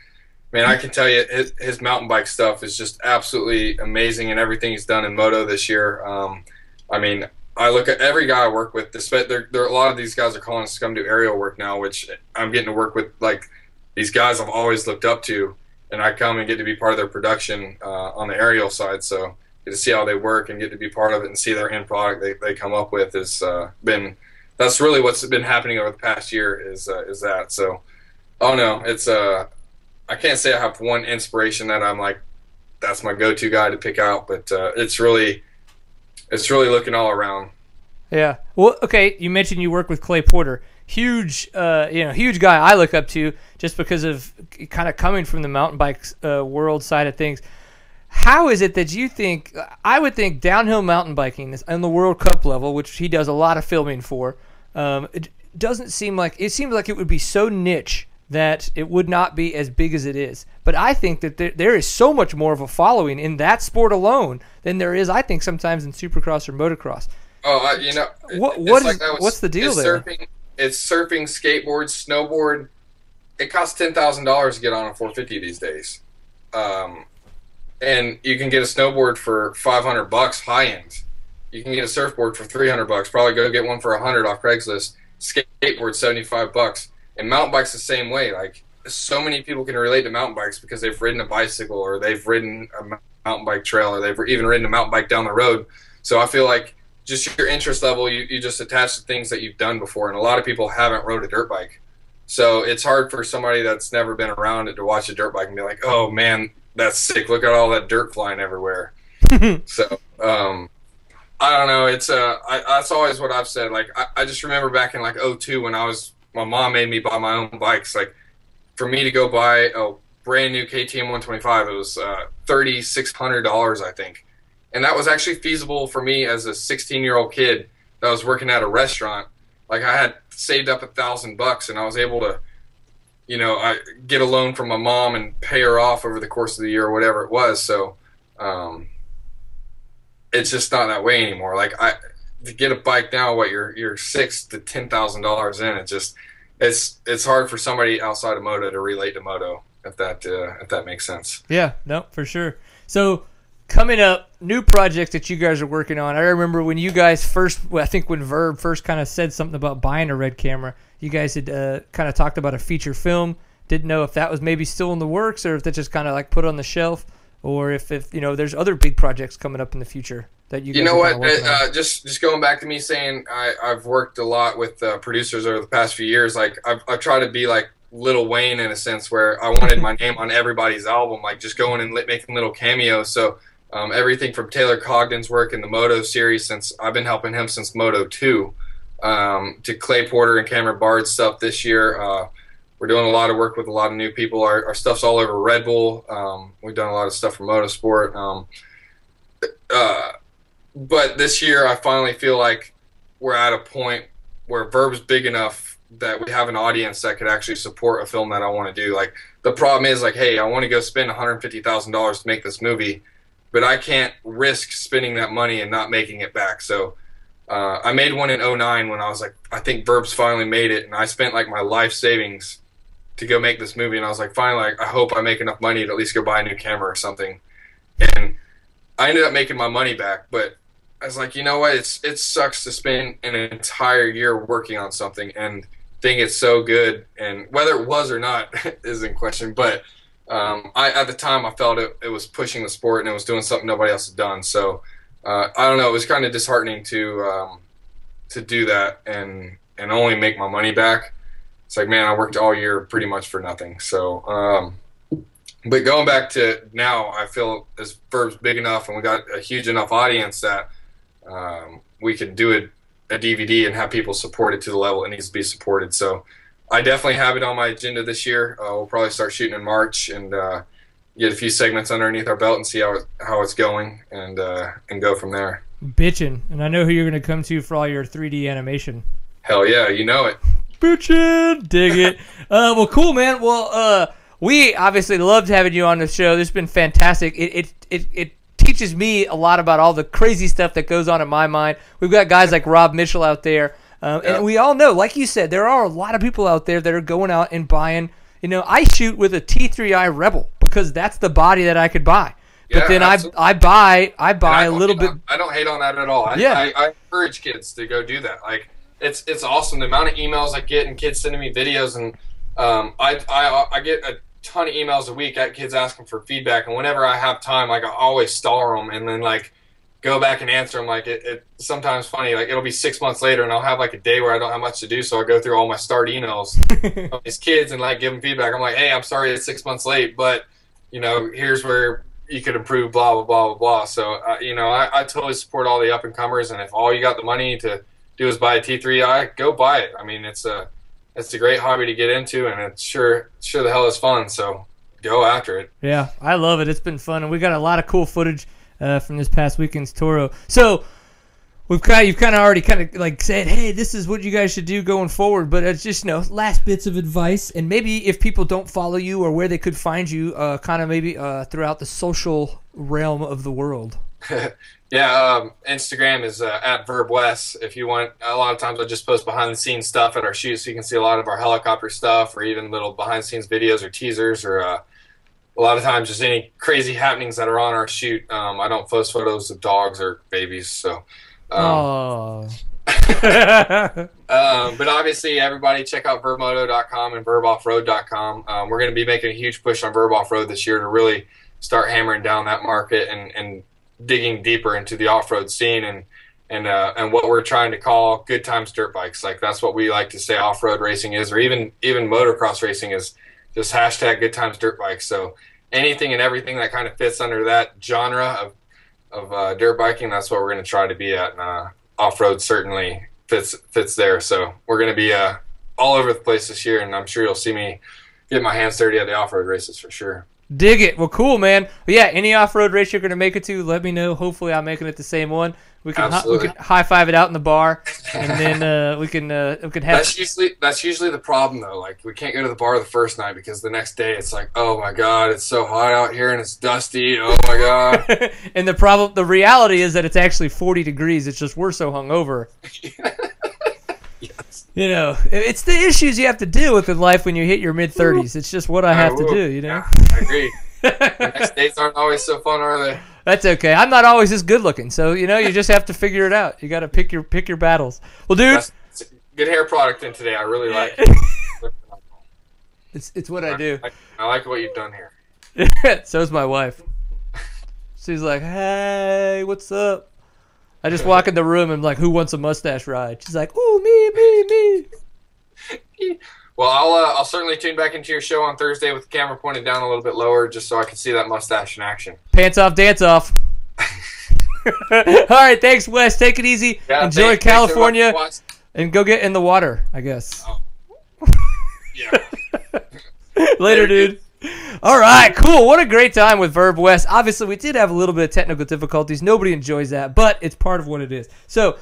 man, I can tell you his, his mountain bike stuff is just absolutely amazing, and everything he's done in moto this year. Um, I mean, I look at every guy I work with. Despite there, there, a lot of these guys are calling us to come do aerial work now, which I'm getting to work with like these guys I've always looked up to and I come and get to be part of their production uh, on the aerial side. So get to see how they work and get to be part of it and see their end product they, they come up with has uh, been that's really what's been happening over the past year is uh, is that. So oh no, it's uh I can't say I have one inspiration that I'm like that's my go-to guy to pick out, but uh, it's really it's really looking all around. Yeah. Well, okay. You mentioned you work with Clay Porter huge, uh, you know, huge guy I look up to just because of kind of coming from the mountain bike uh, world side of things. How is it that you think? I would think downhill mountain biking is on the World Cup level, which he does a lot of filming for, um, it doesn't seem like it seems like it would be so niche that it would not be as big as it is. But I think that there, there is so much more of a following in that sport alone than there is, I think, sometimes in Supercross or motocross. Oh, uh, you know, what what is, like what's the deal there? Surfing, it's surfing, skateboard, snowboard. It costs ten thousand dollars to get on a 450 these days, um, and you can get a snowboard for 500 bucks high end. You can get a surfboard for 300 bucks. Probably go get one for 100 off Craigslist. Skateboard 75 bucks, and mountain bikes the same way. Like so many people can relate to mountain bikes because they've ridden a bicycle or they've ridden a mountain bike trail or they've even ridden a mountain bike down the road. So I feel like just your interest level, you, you just attach to things that you've done before. And a lot of people haven't rode a dirt bike. So it's hard for somebody that's never been around it to watch a dirt bike and be like, oh man, that's sick. Look at all that dirt flying everywhere. *laughs* so, um, I don't know. It's uh, I, that's always what I've said. Like, I, I just remember back in like 02 when I was, my mom made me buy my own bikes. Like, for me to go buy a brand new KTM 125, it was uh, $3,600, I think and that was actually feasible for me as a 16 year old kid that was working at a restaurant. Like I had saved up a thousand bucks, and I was able to, you know, I get a loan from my mom and pay her off over the course of the year or whatever it was. So, um, it's just not that way anymore. Like I to get a bike now, what you're you're six to ten thousand dollars in. It just it's it's hard for somebody outside of moto to relate to moto if that uh, if that makes sense. Yeah, no, for sure. So coming up, new projects that you guys are working on. I remember when you guys first, I think when Verb first kind of said something about buying a red camera, you guys had uh, kind of talked about a feature film. Didn't know if that was maybe still in the works or if that just kind of like put on the shelf or if, if you know there's other big projects coming up in the future that you. Guys You know what? Uh, just just going back to me saying I, I've worked a lot with uh, producers over the past few years. Like I've, I've tried to be like Lil Wayne in a sense where I wanted my *laughs* name on everybody's album, like just going and making little cameos. So um, everything from Taylor Cogden's work in the Moto series since I've been helping him since Moto 2 um, to Clay Porter and Cameron Bard's stuff this year. Uh, we're doing a lot of work with a lot of new people. Our, our stuff's all over Red Bull. Um, we've done a lot of stuff for motorsport. Um, uh, but this year, I finally feel like we're at a point where Verb's big enough that we have an audience that could actually support a film that I want to do. Like the problem is, like, hey, I want to go spend one hundred fifty thousand dollars to make this movie but I can't risk spending that money and not making it back. So uh, I made one in 09 when I was like, I think Verb's finally made it, and I spent like my life savings to go make this movie, and I was like, finally, I hope I make enough money to at least go buy a new camera or something. And I ended up making my money back, but I was like, you know what? It's it sucks to spend an entire year working on something and think it's so good, and whether it was or not *laughs* is in question, but um, I at the time I felt it, it was pushing the sport and it was doing something nobody else had done. So uh, I don't know. It was kind of disheartening to um, to do that and and only make my money back. It's like man, I worked all year pretty much for nothing. So, um, but going back to now, I feel as Verb's big enough and we got a huge enough audience that um, we can do it a DVD and have people support it to the level it needs to be supported. So I definitely have it on my agenda this year. Uh, we'll probably start shooting in March and uh, get a few segments underneath our belt and see how it, how it's going and uh, and go from there. Bitching, and I know who you're going to come to for all your 3D animation. Hell yeah, you know it. bitchin'. Dig it. *laughs* Uh, well, cool, man. Well, uh, we obviously loved having you on the show. This has been fantastic. It, it, it, it teaches me a lot about all the crazy stuff that goes on in my mind. We've got guys like Rob Mitchell out there. Um, Yeah. And we all know, like you said, there are a lot of people out there that are going out and buying. You know, I shoot with a T3i Rebel because that's the body that I could buy. But Yeah, then I, absolutely. I buy I buy I a little bit. I don't hate on that at all. I, Yeah. I, I encourage kids to go do that. Like it's it's awesome the amount of emails I get and kids sending me videos and um, I, I I get a ton of emails a week at kids asking for feedback and whenever I have time like I always star them and then like go back and answer them like it, it sometimes funny like it'll be six months later and I'll have like a day where I don't have much to do so I go through all my start emails *laughs* of these kids and like give them feedback. I'm like, hey, I'm sorry it's six months late, but you know, here's where you could improve, blah blah blah blah blah. So uh, you know, I, I totally support all the up and comers, and if all you got the money to do is buy a T3i, go buy it. I mean, it's a it's a great hobby to get into, and it's sure sure the hell is fun. So go after it. Yeah, I love it. It's been fun, and we got a lot of cool footage uh, from this past weekend's Toro. So we've kind, you've kind of already kind of like said, hey, this is what you guys should do going forward. But it's just you know last bits of advice, and maybe if people don't follow you or where they could find you, uh, kind of maybe uh, throughout the social realm of the world. *laughs* Yeah, um, Instagram is uh, at VerbWest. If you want, a lot of times I just post behind the scenes stuff at our shoots, so you can see a lot of our helicopter stuff, or even little behind the scenes videos or teasers, or uh, a lot of times just any crazy happenings that are on our shoot. Um, I don't post photos of dogs or babies, so. Um, oh. *laughs* um, but obviously, everybody check out verbmoto.com and verboffroad.com. Um, we're going to be making a huge push on Verb Off Road this year to really start hammering down that market and, and digging deeper into the off road scene and and uh, and what we're trying to call good times dirt bikes. Like that's what we like to say off road racing is, or even even motocross racing is just hashtag good times dirt bikes. So anything and everything that kind of fits under that genre of of uh, dirt biking, that's what we're going to try to be at. And, uh, off road certainly fits fits there. So we're going to be uh, all over the place this year, and I'm sure you'll see me get my hands dirty at the off road races for sure. Dig it. Well, cool, man. Well, yeah, any off road race you're going to make it to, let me know. Hopefully, I'm making it the same one. We can hi- we can high five it out in the bar, and then uh, we can uh, we can have That's usually that's usually the problem though. Like we can't go to the bar the first night because the next day it's like, oh my god, it's so hot out here and it's dusty. Oh my god. *laughs* and the problem, the reality is that it's actually 40 degrees. It's just we're so hungover. *laughs* yes. You know, it's the issues you have to deal with in life when you hit your mid 30s. It's just what I have to do. You know, Yeah, I agree. *laughs* the next days aren't always so fun, are they? That's okay. I'm not always as good looking, so you know, you just have to figure it out. You got to pick your pick your battles. Well, dude, That's, good hair product in today. I really like. It. *laughs* it's it's what I do. I, I like what you've done here. *laughs* So's my wife. She's like, "Hey, what's up?" I just walk in the room and I'm like, "Who wants a mustache ride?" She's like, "Ooh, me, me, me." *laughs* Well, I'll uh, I'll certainly tune back into your show on Thursday with the camera pointed down a little bit lower, just so I can see that mustache in action. Pants off, dance off. *laughs* *laughs* All right, thanks, Wes. Take it easy. Yeah, Enjoy thanks- thanks California for watching. and go get in the water. I guess. *laughs* Yeah. Later, Later, dude. All right, cool. What a great time with Verb West. Obviously, we did have a little bit of technical difficulties. Nobody enjoys that, but it's part of what it is. So,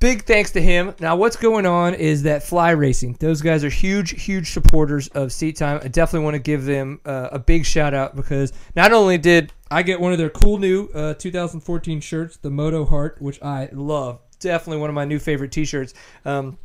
big thanks to him. Now, what's going on is that Fly Racing. Those guys are huge, huge supporters of Seat Time. I definitely want to give them uh, a big shout out because not only did I get one of their cool new uh, 2014 shirts, the Moto Heart, which I love. Definitely one of my new favorite T-shirts. Um,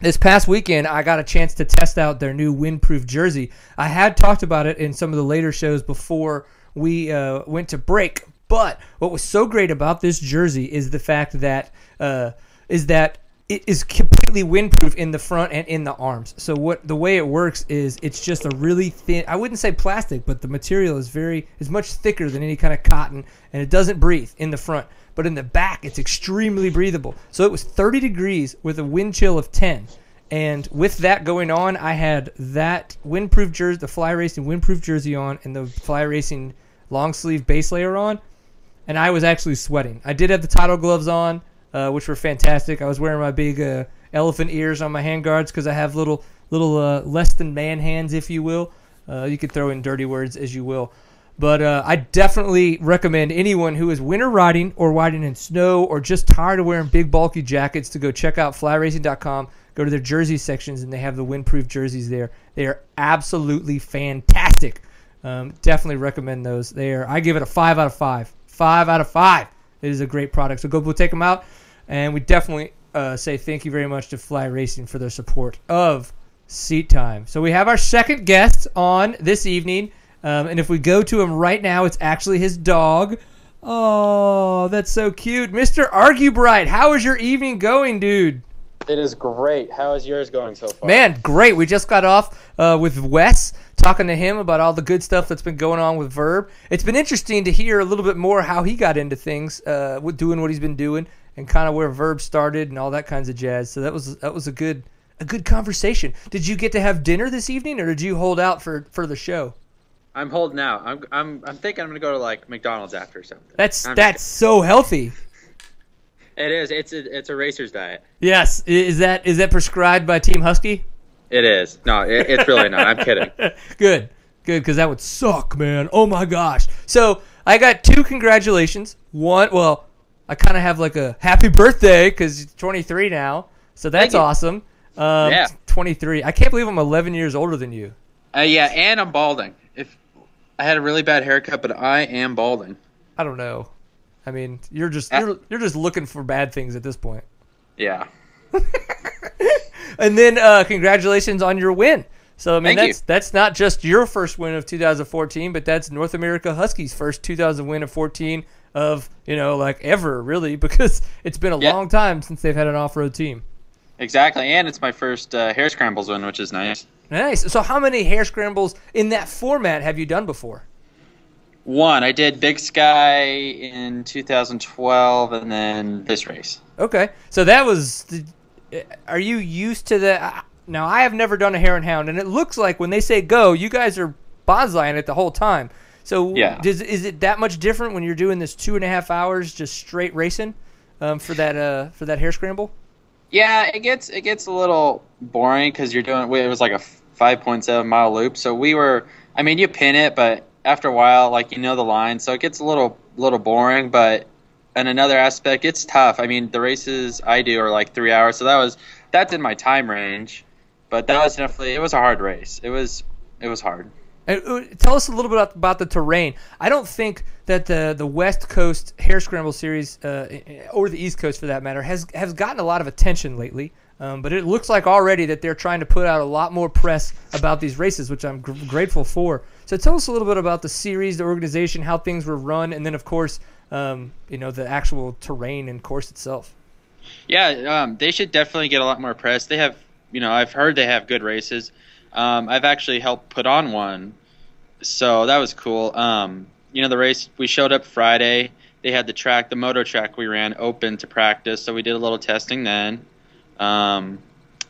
this past weekend, I got a chance to test out their new windproof jersey. I had talked about it in some of the later shows before we uh, went to break. But what was so great about this jersey is the fact that uh, is that it is completely windproof in the front and in the arms. So what the way it works is it's just a really thin. I wouldn't say plastic, but the material is very is much thicker than any kind of cotton, and it doesn't breathe in the front. But in the back, it's extremely breathable. So it was 30 degrees with a wind chill of 10. And with that going on, I had that windproof jersey, the Fly Racing windproof jersey on, and the Fly Racing long sleeve base layer on and I was actually sweating. I did have the title gloves on, uh, which were fantastic. I was wearing my big uh, elephant ears on my hand guards because I have little little uh, less than man hands, if you will. Uh, you could throw in dirty words as you will, But uh, I definitely recommend anyone who is winter riding or riding in snow or just tired of wearing big bulky jackets to go check out flyracing.com. Go to their jersey sections and they have the windproof jerseys there. They are absolutely fantastic. Um, definitely recommend those. They are. I give it a five out of five. Five out of five. It is a great product. So go go take them out, and we definitely uh, say thank you very much to Fly Racing for their support of Seat Time. So we have our second guest on this evening, um, and if we go to him right now, it's actually his dog. Oh, that's so cute, Mr. Argubright. How is your evening going, dude? It is great. How is yours going so far? Man, great. We just got off uh, with Wes talking to him about all the good stuff that's been going on with Verb. It's been interesting to hear a little bit more how he got into things, uh, with doing what he's been doing, and kind of where Verb started and all that kinds of jazz. So that was that was a good a good conversation. Did you get to have dinner this evening, or did you hold out for for the show? I'm holding out. I'm I'm I'm thinking I'm gonna go to like McDonald's after something. That's I'm that's so healthy. It is. It's a it's a racer's diet. Yes, is that is that prescribed by Team Husky? It is. No, it, it's really not. I'm kidding. *laughs* good, good, because that would suck, man. Oh my gosh. So I got two congratulations. One, well, I kind of have like a happy birthday because you're 23 now, so that's awesome. Um, Yeah. 23. I can't believe I'm 11 years older than you. Uh, yeah, and I'm balding. If I had a really bad haircut, but I am balding. I don't know. I mean, you're just Uh, you're, you're just looking for bad things at this point. Yeah. *laughs* And then uh, congratulations on your win. So I mean Thank you. that's that's not just your first win of 2014, but that's North America Huskies' first 2000 win of 14 of you know like ever really *laughs* because it's been a Yeah. long time since they've had an off-road team. Exactly, and it's my first uh, hare scrambles win, which is nice. Nice. So how many hare scrambles in that format have you done before? One, I did Big Sky in 2012, and then this race. Okay, so that was. Are you used to the? Now I have never done a hare and hound, and it looks like when they say go, you guys are bonsaiing it the whole time. So Yeah. does, is it that much different when you're doing this two and a half hours just straight racing um, for that uh, for that hare scramble? Yeah, it gets it gets a little boring because you're doing. It was like a 5.7 mile loop, so we were. I mean, you pin it, but after a while, like you know the line, so it gets a little little boring. But and another aspect, it's tough. I mean, the races I do are like three hours, so that was that's in my time range. But that was definitely it was a hard race. It was it was hard. Uh, tell us a little bit about, about the terrain. I don't think that the the West Coast Hare Scramble series, uh, or the East Coast for that matter, has has gotten a lot of attention lately. Um, but it looks like already that they're trying to put out a lot more press about these races, which I'm gr- grateful for. So tell us a little bit about the series, the organization, how things were run, and then of course, um, you know, the actual terrain and course itself. Yeah, um, they should definitely get a lot more press. They have, you know, I've heard they have good races. Um, I've actually helped put on one, so that was cool. Um, you know, the race we showed up Friday. They had the track, the moto track we ran open to practice, so we did a little testing then. Um,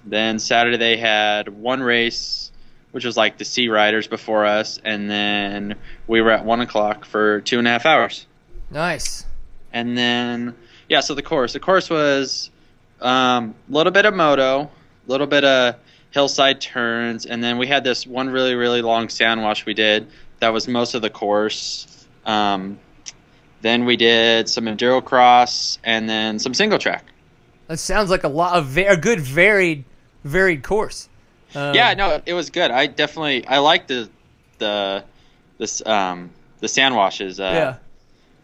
then Saturday they had one race, which was like the Sea Riders before us, and then we were at one o'clock for two and a half hours. Nice. And then, yeah, so the course. The course was a um, little bit of moto, a little bit of hillside turns, and then we had this one really, really long sand wash we did. That was most of the course. Um, then we did some enduro cross and then some single track. That sounds like a lot of a good varied varied course. Um, yeah, no, it was good. I definitely I like the the this um the sand washes. Uh, yeah.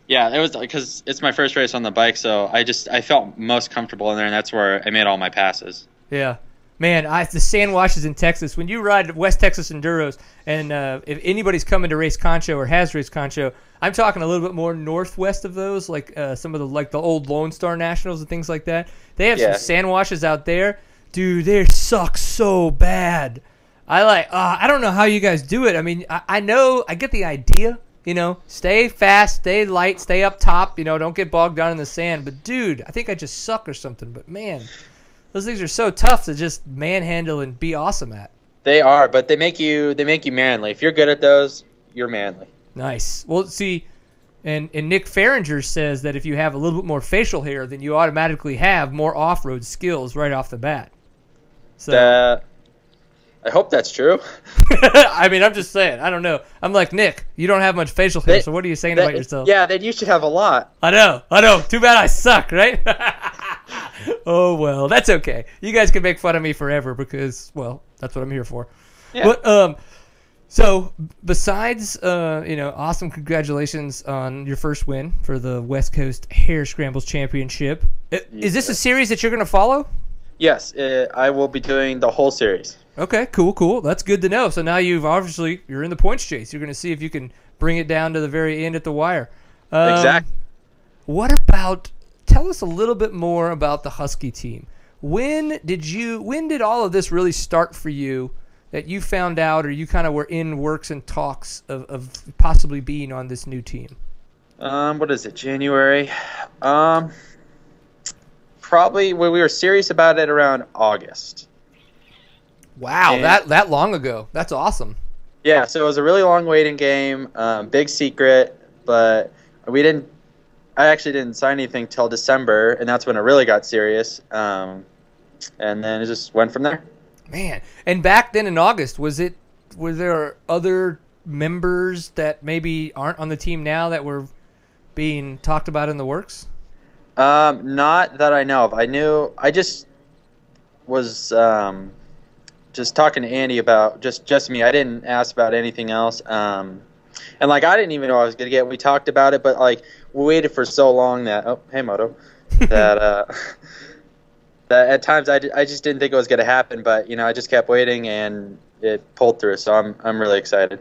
Yeah, it was because it's my first race on the bike, so I just I felt most comfortable in there, and that's where I made all my passes. Yeah. Man, I, the sand washes in Texas. When you ride West Texas Enduros, and uh, if anybody's coming to race Concho or has raced Concho, I'm talking a little bit more northwest of those, like uh, some of the like the old Lone Star Nationals and things like that. They have Yeah. some sand washes out there, dude. They suck so bad. I like. Uh, I don't know how you guys do it. I mean, I, I know I get the idea. You know, stay fast, stay light, stay up top. You know, don't get bogged down in the sand. But dude, I think I just suck or something. But man, those things are so tough to just manhandle and be awesome at. They are, but they make you they make you manly. If you're good at those, you're manly. Nice. Well, see, and and Nick Fahringer says that if you have a little bit more facial hair, then you automatically have more off-road skills right off the bat. So Uh, I hope that's true. *laughs* I mean, I'm just saying. I don't know. I'm like Nick. You don't have much facial hair, They- so what are you saying That- about yourself? Yeah, then you should have a lot. I know. I know. Too bad I suck, right? *laughs* *laughs* oh well, that's okay. You guys can make fun of me forever because, well, that's what I'm here for. Yeah. But um, so besides uh, you know, awesome congratulations on your first win for the West Coast Hare Scrambles Championship. Is this a series that you're going to follow? Yes, uh, I will be doing the whole series. Okay, cool, cool. That's good to know. So now you've obviously you're in the points chase. You're going to see if you can bring it down to the very end at the wire. Um, exactly. What about? Tell us a little bit more about the Husky team. When did you? When did all of this really start for you? That you found out, or you kind of were in works and talks of, of possibly being on this new team. Um, what is it? January. Um, probably when we were serious about it around August. Wow, And- that that long ago. That's awesome. Yeah, so it was a really long waiting game, um, big secret, but we didn't. I actually didn't sign anything till December, and that's when it really got serious. Um, and then it just went from there. Man, and back then in August, was it? Were there other members that maybe aren't on the team now that were being talked about in the works? Um, not that I know of. I knew. I just was um, just talking to Andy about just just me. I didn't ask about anything else. Um, and like I didn't even know I was gonna get. We talked about it, but like we waited for so long that oh hey Moto *laughs* that uh, *laughs* that at times I, I just didn't think it was gonna happen. But you know I just kept waiting and it pulled through. So I'm I'm really excited.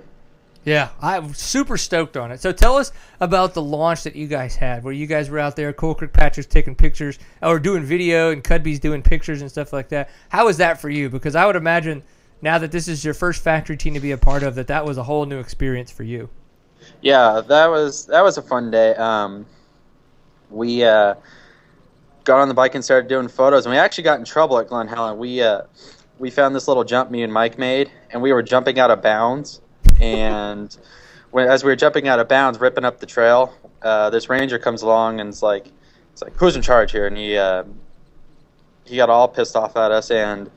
Yeah, I'm super stoked on it. So tell us about the launch that you guys had, where you guys were out there, Cole Kirkpatrick's taking pictures, or doing video, and Cudby's doing pictures and stuff like that. How was that for you? Because I would imagine now that this is your first factory team to be a part of, that that was a whole new experience for you. Yeah, that was that was a fun day. Um, we uh, got on the bike and started doing photos, and we actually got in trouble at Glen Helen. We uh, we found this little jump me and Mike made, and we were jumping out of bounds. And when, as we were jumping out of bounds, ripping up the trail, uh, this ranger comes along and it's like, it's like, who's in charge here? And he uh, he got all pissed off at us, and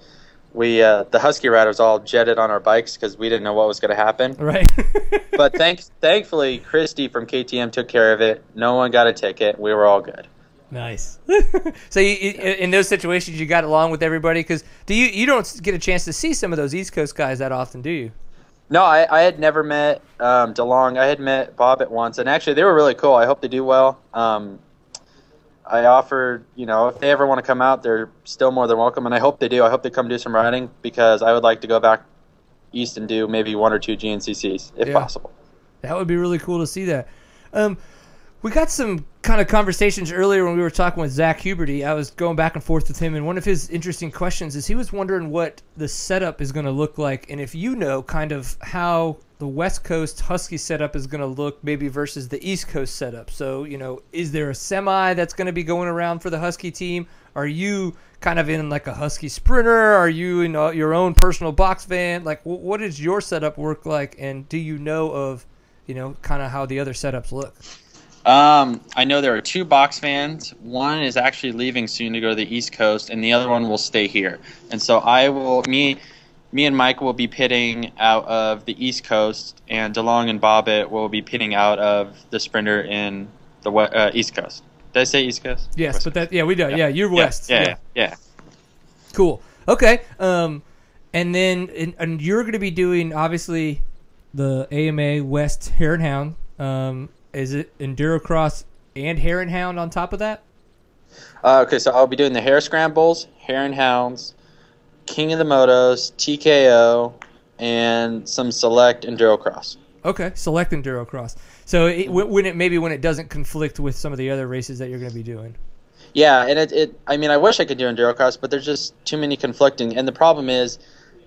we uh, the husky riders all jetted on our bikes because we didn't know what was going to happen Right. *laughs* but thank, thankfully, Christy from KTM took care of it. No one got a ticket. We were all good. nice. *laughs* so you, you- in those situations, you got along with everybody because do you you don't get a chance to see some of those East Coast guys that often, do you? No, I, I had never met um, DeLong. I had met Bob at once, and actually, they were really cool. I hope they do well. Um, I offered, you know, if they ever want to come out, they're still more than welcome, and I hope they do. I hope they come do some riding because I would like to go back east and do maybe one or two GNCCs if Yeah. possible. That would be really cool to see that. Um, we got some kind of conversations earlier when we were talking with Zach Huberty. I was going back and forth with him, and one of his interesting questions is he was wondering what the setup is going to look like, and if you know kind of how the West Coast Husky setup is going to look, maybe versus the East Coast setup. So, you know, is there a semi that's going to be going around for the Husky team? Are you kind of in like a Husky Sprinter? Are you in uh, your own personal box van? Like, wh- what does your setup work like, and do you know of you know, kind of how the other setups look. Um, I know there are two box fans. One is actually leaving soon to go to the East Coast, and the other one will stay here. And so I will me, me and Mike will be pitting out of the East Coast, and DeLong and Bobbitt will be pitting out of the Sprinter in the uh, East Coast. Did I say East Coast? Yes, West but that yeah we do yeah, you're Yeah, west Yeah, yeah, yeah. cool okay um and then and, and you're going to be doing obviously the AMA West Hare and Hound um is it Endurocross and Hare and Hound on top of that? Uh, okay, so I'll be doing the Hare Scrambles, Hare and Hounds, King of the Motos, TKO, and some select Endurocross. okay select Endurocross. So it, wh- when it maybe when it doesn't conflict with some of the other races that you're going to be doing. Yeah, and it, it I mean I wish I could do endurocross, but there's just too many conflicting and the problem is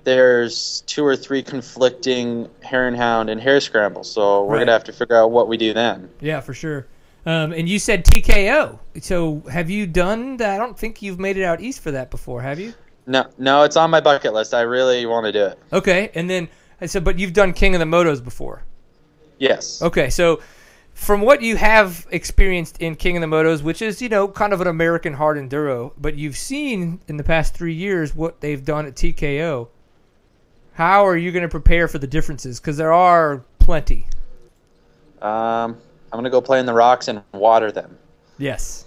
there's two or three conflicting and hound and hare scrambles, so we're Right. gonna have to figure out what we do then. yeah for sure um, and you said TKO so have you done that I don't think you've made it out east for that before have you No no, it's on my bucket list. I really want to do it. okay and then I said but you've done King of the Motos before Yes. Okay, so from what you have experienced in King of the Motos, which is, you know, kind of an American hard enduro, but you've seen in the past three years what they've done at TKO. How are you going to prepare for the differences? Because there are plenty. Um, I'm gonna go play in the rocks and water them. Yes.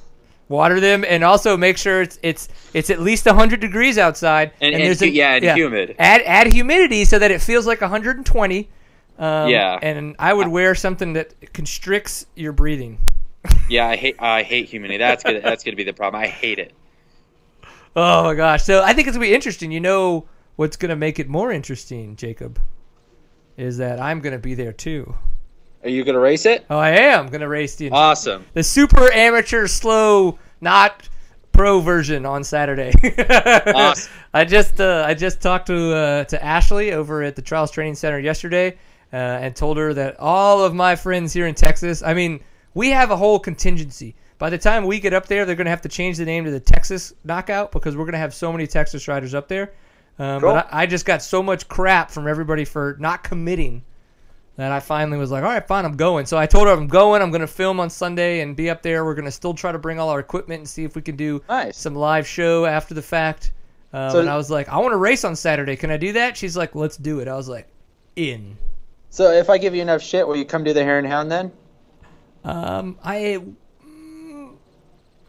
Water them and also make sure it's it's it's at least 100 degrees outside And- and there's hu- yeah, and humid. Add add humidity so that it feels like 120. Um, Yeah. And I would wear something that constricts your breathing. *laughs* Yeah, I hate I hate humidity. That's gonna that's gonna be the problem. I hate it. Oh my gosh. So I think it's going to be interesting. You know what's going to make it more interesting, Jacob? Is that I'm going to be there too. Are you gonna race it? Oh, I am going to race the Awesome. the super amateur slow not pro version on Saturday. *laughs* Awesome. I just uh, I just talked to uh, to Ashley over at the Trials Training Center yesterday uh, and told her that all of my friends here in Texas, I mean, we have a whole contingency. By the time we get up there, they're going to have to change the name to the Texas Knockout because we're going to have so many Texas riders up there. Um, Cool. But I, I just got so much crap from everybody for not committing that I finally was like, all right, fine, I'm going. So I told her I'm going. I'm going to film on Sunday and be up there. We're going to still try to bring all our equipment and see if we can do Nice. some live show after the fact. Um, So- and I was like, I want to race on Saturday. Can I do that? She's like, let's do it. I was like, in. So if I give you enough shit, will you come do the Hare and Hound then? Um, I mm,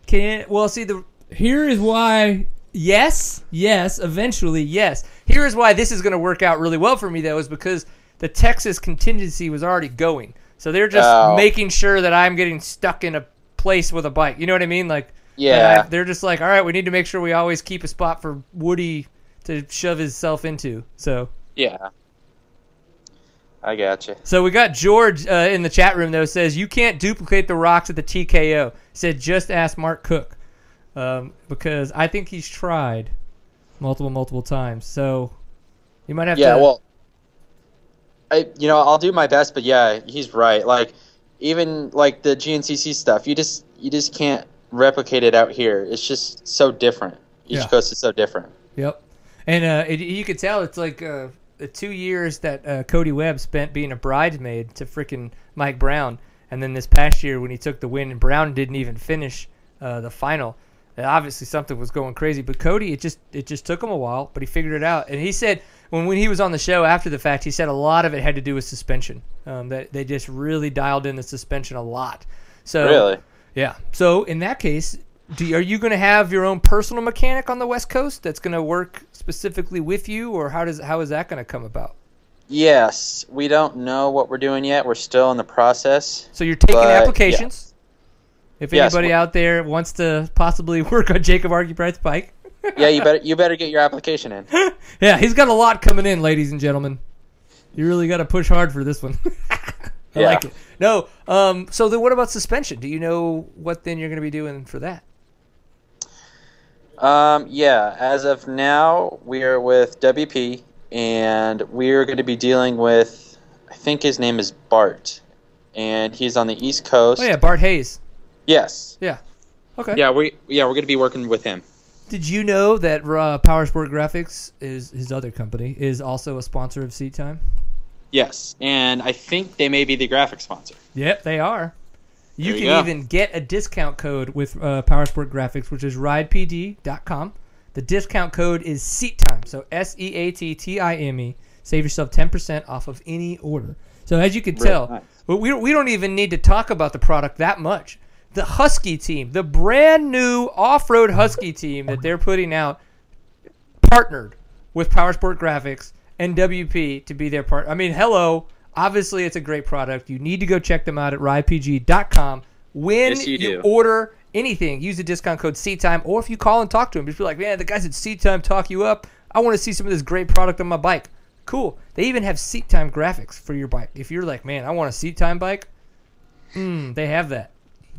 can well see the here is why yes, yes, eventually yes. Here is why this is going to work out really well for me though is because the Texas contingency was already going, so they're just Oh. making sure that I'm getting stuck in a place with a bike. You know what I mean? Like Yeah. I- they're just like, all right, we need to make sure we always keep a spot for Woody to shove himself into. So. Yeah. I gotcha. So we got George uh, in the chat room though says you can't duplicate the rocks at the TKO. Said just ask Mark Cook um, because I think he's tried multiple multiple times. So you might have Yeah, to. Yeah, well, I you know I'll do my best, but yeah, he's right. Like even like the GNCC stuff, you just you just can't replicate it out here. It's just so different. Each Yeah. coast is so different. Yep. And uh, it, you could tell it's like uh, the two years that uh, Cody Webb spent being a bridesmaid to freaking Mike Brown, and then this past year when he took the win and Brown didn't even finish uh, the final. Obviously something was going crazy, but Cody it just it just took him a while, but he figured it out. And he said when when he was on the show after the fact, he said a lot of it had to do with suspension. Um, that they just really dialed in the suspension a lot. So Really? yeah. So in that case, do you, are you going to have your own personal mechanic on the West Coast that's going to work specifically with you, or how does how is that going to come about? Yes, we don't know what we're doing yet. We're still in the process. So you're taking But, applications. If Yes, anybody out there wants to possibly *laughs* work on Jacob Argubright's bike, *laughs* Yeah, you better you better get your application in. *laughs* yeah, he's got a lot coming in, ladies and gentlemen. You really got to push hard for this one. I Yeah. like it. No, um, so then what about suspension? Do you know what then you're going to be doing for that? Um, yeah, as of now, we are with WP, and we're going to be dealing with, I think his name is Bart, and he's on the East Coast. Oh yeah, Bart Hayes. Yes. Yeah. Okay. Yeah, we yeah we're going to be working with him. Did you know that uh, Powersport Graphics is his other company is also a sponsor of Seat Time? Yes, and I think they may be the graphic sponsor. Yep, they are. You There can go. even get a discount code with uh, Powersport Graphics, which is ridepg.com. The discount code is Seat Time, so S E A T T I M E. Save yourself ten percent off of any order. So as you can Really tell, nice. we we don't even need to talk about the product that much. The Husky team, the brand new off-road Husky team that they're putting out, partnered with Powersport Graphics and WP to be their part. I mean, hello. Obviously, it's a great product. You need to go check them out at ridepg.com. When Yes, you do. order anything, use the discount code CTime, or if you call and talk to them, just be like, man, the guys at CTime talk you up. I want to see some of this great product on my bike. Cool. They even have seat time graphics for your bike. If you're like, man, I want a seat time bike, mm, they have that.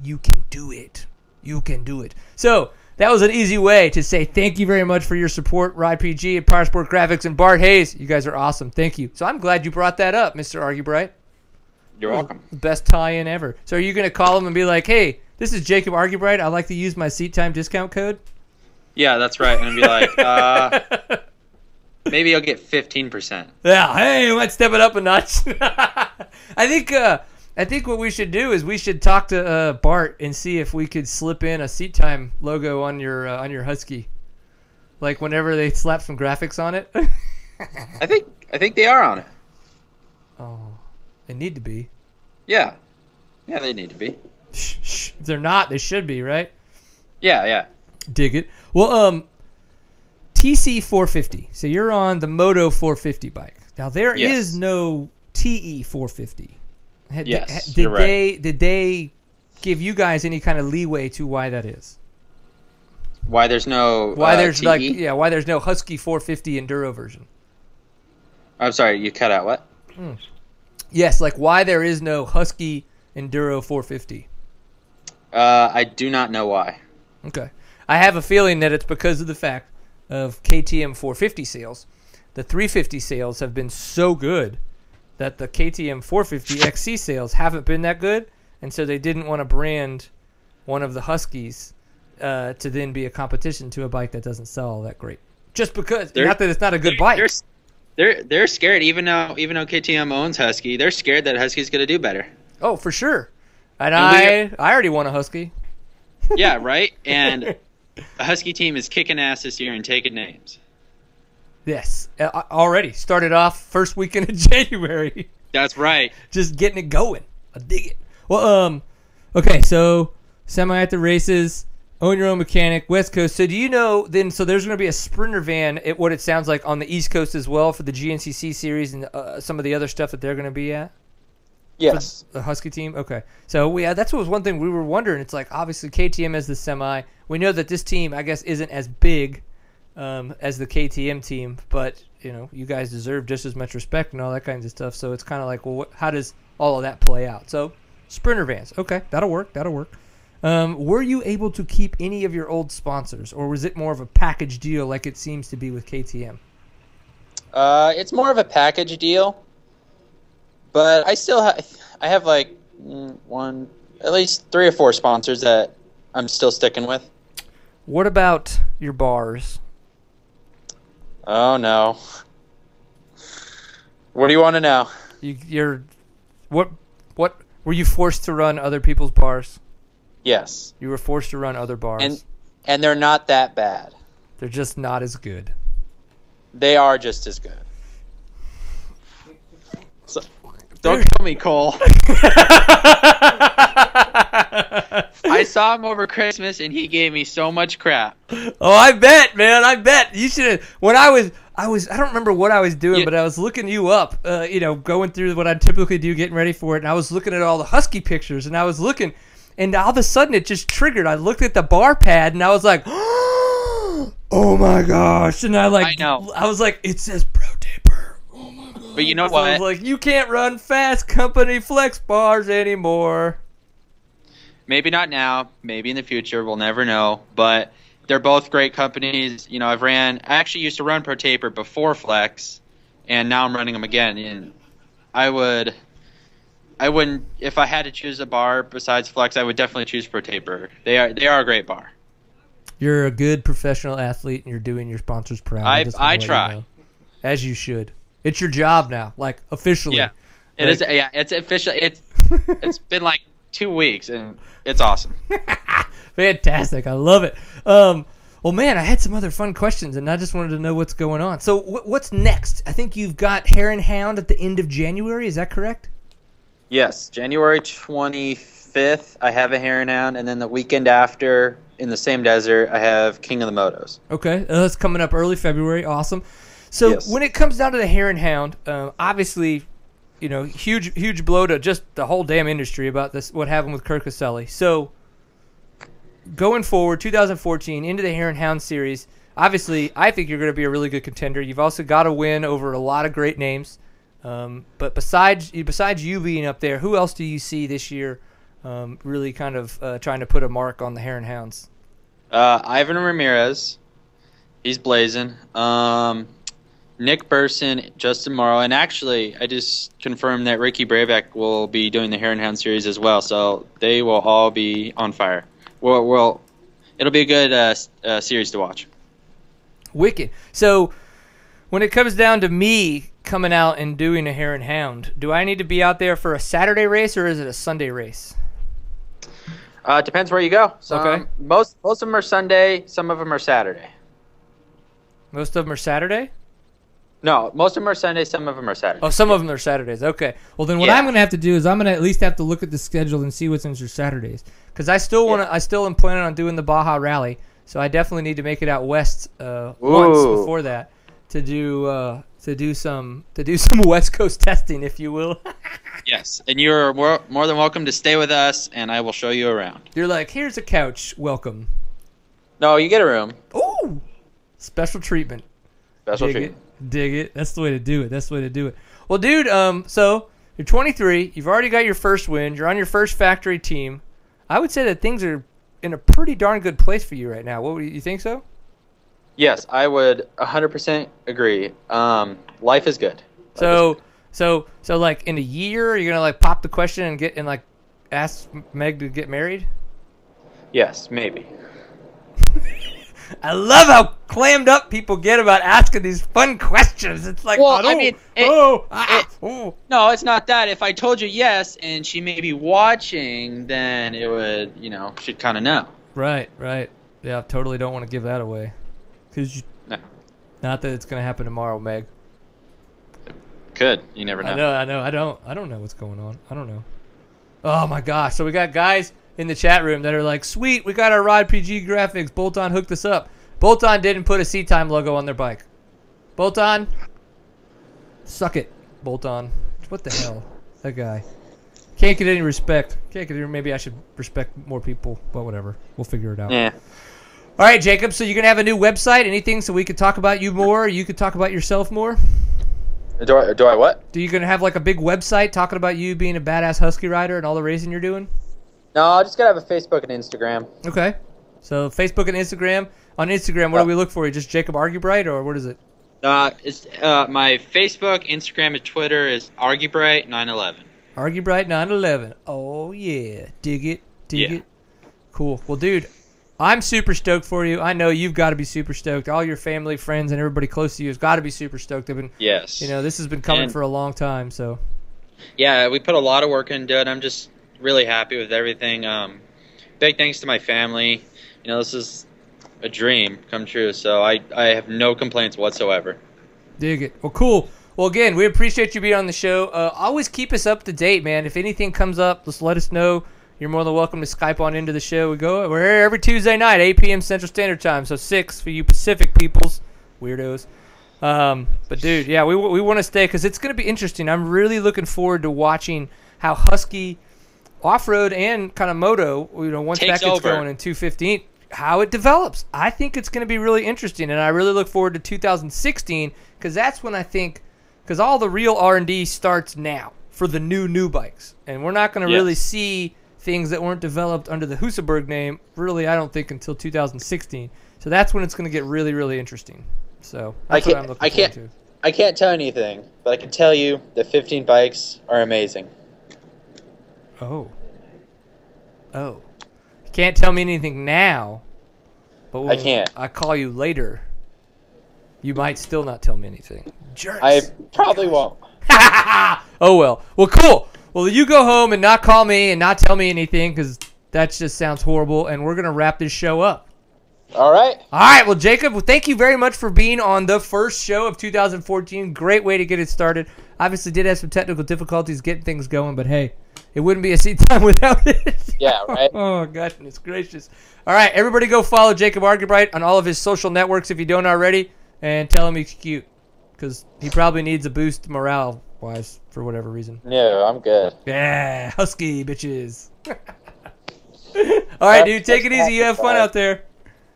You can do it. You can do it. So that was an easy way to say thank you very much for your support, Ride PG and Powersport Graphics and Bart Hayes. You guys are awesome. Thank you. So I'm glad you brought that up, Mr. Argubright. You're welcome. Best tie-in ever. So are you going to call him and be like, hey, this is Jacob Argubright. I'd like to use my seat time discount code. Yeah, that's right. And be like, *laughs* uh, maybe I'll get fifteen percent. Yeah, hey, we might step it up a notch. *laughs* I think uh, I think what we should do is we should talk to uh, Bart and see if we could slip in a seat time logo on your uh, on your Husky, like whenever they slap some graphics on it. *laughs* I think I think they are on it. Oh, they need to be. Yeah, yeah, they need to be. Shh, shh. If they're not, they should be, right? Yeah, yeah. Dig it. Well, um, TC 450. So you're on the Moto 450 bike. Now there is Yes. no TE 450. Had- Yes, did you're right. they did they give you guys any kind of leeway to why that is? Why there's no Why uh, there's like yeah, why there's no Husky 450 enduro version? I'm sorry, you cut out what? Yes, like why there is no Husky enduro 450. Uh, I do not know why. Okay. I have a feeling that it's because of the fact of KTM 450 sales. The 350 sales have been so good that the KTM 450 XC sales haven't been that good, and so they didn't want to brand one of the Huskies uh, to then be a competition to a bike that doesn't sell all that great. Just because, They're- not that it's not a good bike. They're, they're they're scared. Even though even though KTM owns Husky, they're scared that Husky's going to do better. Oh, for sure. And, And I, I already want a Husky. yeah, right. *laughs* And the Husky team is kicking ass this year and taking names. Yes, uh, already started off first weekend of *laughs* January. That's right. just getting it going. I dig it. Well, um, okay, so semi at the races, own your own mechanic, West Coast. So do you know then? So there's going to be a sprinter van at what it sounds like on the East Coast as well for the GNCC series and uh, some of the other stuff that they're going to be at. Yes. The Husky team. Okay, so we uh, that's what was one thing we were wondering. It's like obviously KTM is the semi. We know that this team, I guess, isn't as big um, as the KTM team, but you know, you guys deserve just as much respect and all that kinds of stuff. So it's kind of like, well, what, how does all of that play out? So sprinter vans. Okay, that'll work. That'll work. Um, were you able to keep any of your old sponsors, or was it more of a package deal like it seems to be with KTM? Uh, it's more of a package deal, but I still have I have like one at least three or four sponsors that I'm still sticking with. What about your bars? Oh no. What do you want to know? You, you're what? What were you forced to run other people's bars? Yes, You were forced to run other bars. and and they're not that bad. They're just not as good. They are just as good. So, don't kill me, Cole. *laughs* *laughs* I saw him over Christmas, and he gave me so much crap. Oh, I bet, man. I bet you should have. When I was, I was. I don't remember what I was doing, but I was looking you up. Uh, you know, going through what I typically do, getting ready for it, and I was looking at all the husky pictures, and I was looking, and all of a sudden it just triggered. I looked at the bar pad, and I was like, *gasps* "Oh my gosh!" And I like, I know. I was like, "It says Pro Taper." Oh my god! But you know So I was what? like, "You can't run Fasst Company flex bars anymore." Maybe not now. Maybe in the future. We'll never know. But they're both great companies. You know, I've ran. I actually used to run Pro Taper before Flex, and now I'm running them again. And I would. I wouldn't if I had to choose a bar besides Flex. I would definitely choose Pro Taper. They are they are a great bar. You're a good professional athlete, and you're doing your sponsors proud. I- I let you try. know. as you should. It's your job now, like officially. Yeah. It is. Yeah, it's official. It's *laughs* it's been like two weeks, and it's awesome. *laughs* Fantastic. I love it. Um, well, man, I had some other fun questions, and I just wanted to know what's going on. So, wh- what's next? I think you've got Hare and Hound at the end of January. Is that correct? Yes, January 25th, I have a Hare and Hound, and then the weekend after, in the same desert, I have King of the Motos. Okay, uh, that's coming up early February. Awesome. So Yes. when it comes down to the Hare and Hound, uh, obviously, you know, huge, huge blow to just the whole damn industry about this. What happened with Kurt Caselli. So going forward, 2014 into the Hare and Hound series. Obviously, I think you're going to be a really good contender. You've also got a win over a lot of great names. Um, but besides besides you being up there, who else do you see this year um, really kind of uh, trying to put a mark on the Hare and Hounds? Uh, Ivan Ramirez, he's blazing. Um, Nick Burson, Justin Morrow, and actually, I just confirmed that Ricky Brabec will be doing the Hare and Hound series as well. So they will all be on fire. Well, well it'll be a good uh, uh, series to watch. Wicked. So when it comes down to me coming out and doing a hare and hound, do I need to be out there for a Saturday race or is it a Sunday race? Uh, depends where you go. Some, Okay. Most most of them are Sunday. Some of them are Saturday. Most of them are Saturday. No, most of them are Sundays. Some of them are Saturdays. Oh, some of them are Saturdays. Okay. Well, then what Yeah. I'm going to have to do is I'm going to at least have to look at the schedule and see what's in your Saturdays because I still want to. I still am planning on doing the Baja Rally, so I definitely need to make it out west uh, once before that to do uh, to do some to do *laughs* some West Coast testing, if you will. *laughs* Yes, and you're more, more than welcome to stay with us, and I will show you around. You're like, here's a couch, welcome. No, you get a room. Ooh, special treatment. Special dig treat. it, dig it. That's the way to do it. That's the way to do it. Well, dude, um, so you're 23. You've already got your first win. You're on your first factory team. I would say that things are in a pretty darn good place for you right now. What would you you think so? Yes, I would 100% agree. Um, life is good. So, so, so, like in a year, you're gonna like pop the question and get and like ask Meg to get married. Yes, maybe. *laughs* I love how clammed up people get about asking these fun questions. It's like, Well, oh, I no, mean, it- oh, ah, it- oh. No, it's not that. If I told you yes and she may be watching, then it would, you know, she'd kind of know. Right, right. Yeah, totally don't want to give that away. Cause you, No. not that it's gonna happen tomorrow, Meg. Could. You never know. I know, I know, I don't, I don't know what's going on. I don't know. Oh my gosh! So we got guys in the chat room that are like, "Sweet, we got our Ride PG graphics. Bolton hooked us up. Bolton didn't put a Seat Time logo on their bike. Bolton, suck it, Bolton. What the hell? That guy can't get any respect. Can't get any. Maybe I should respect more people, but whatever. We'll figure it out. Yeah. All right, Jacob. So you're gonna have a new website? Anything so we could talk about you more? You could talk about yourself more. Do I, do I what? Do you gonna have like a big website talking about you being a badass husky rider and all the racing you're doing? No, I just gotta have a Facebook and Instagram. Okay. So Facebook and Instagram. On Instagram, what do we look for? You just Jacob Argubright or what is it? Uh, it's uh, my Facebook, Instagram, and Twitter is Argubright911. Argubright 911. Oh yeah, dig it, dig Yeah. it. Cool. Well, dude, I'm super stoked for you. I know you've got to be super stoked. All your family, friends, and everybody close to you has got to be super stoked. They've been, Yes. you know, this has been coming And- for a long time. So Yeah, we put a lot of work into it. I'm just really happy with everything. Um, big thanks to my family. You know, this is a dream come true. So I, I have no complaints whatsoever. Dig it. Well, cool. Well, again, we appreciate you being on the show. Uh, always keep us up to date, man. If anything comes up, just let us know. You're more than welcome to Skype on into the show. We go. We're here every Tuesday night, 8 p.m. Central Standard Time, so six for you Pacific peoples, weirdos. Um, but dude, yeah, we we want to stay because it's going to be interesting. I'm really looking forward to watching how Husky off-road and kind of moto, you know, once Takes that gets over. going in 215, how it develops. I think it's going to be really interesting, and I really look forward to 2016 because that's when I think because all the real R&D starts now for the new new bikes, and we're not going to Yes. really see things that weren't developed under the Husaberg name. Really, I don't think until 2016. So that's when it's going to get really really interesting. So I that's what can't- I'm looking I forward can't- to. I can't tell anything, but I can tell you the 15 bikes are amazing. Oh. Oh. You can't tell me anything now. But when I can't. I call you later. You might still not tell me anything. Jerks. I probably won't. *laughs* oh well. Well, cool. Well, you go home and not call me and not tell me anything because that just sounds horrible. And we're gonna wrap this show up. All right. All right. Well, Jacob, well, thank you very much for being on the first show of 2014. Great way to get it started. Obviously, did have some technical difficulties getting things going, but hey, it wouldn't be a seat time *laughs* without it. Yeah, right. *laughs* oh, goodness gracious. All right, everybody go follow Jacob Argubright on all of his social networks if you don't already, and tell him he's cute because he probably needs a boost morale wise for whatever reason. Yeah, I'm good. Yeah, husky bitches. *laughs* all right, dude, take it easy. You have fun out there.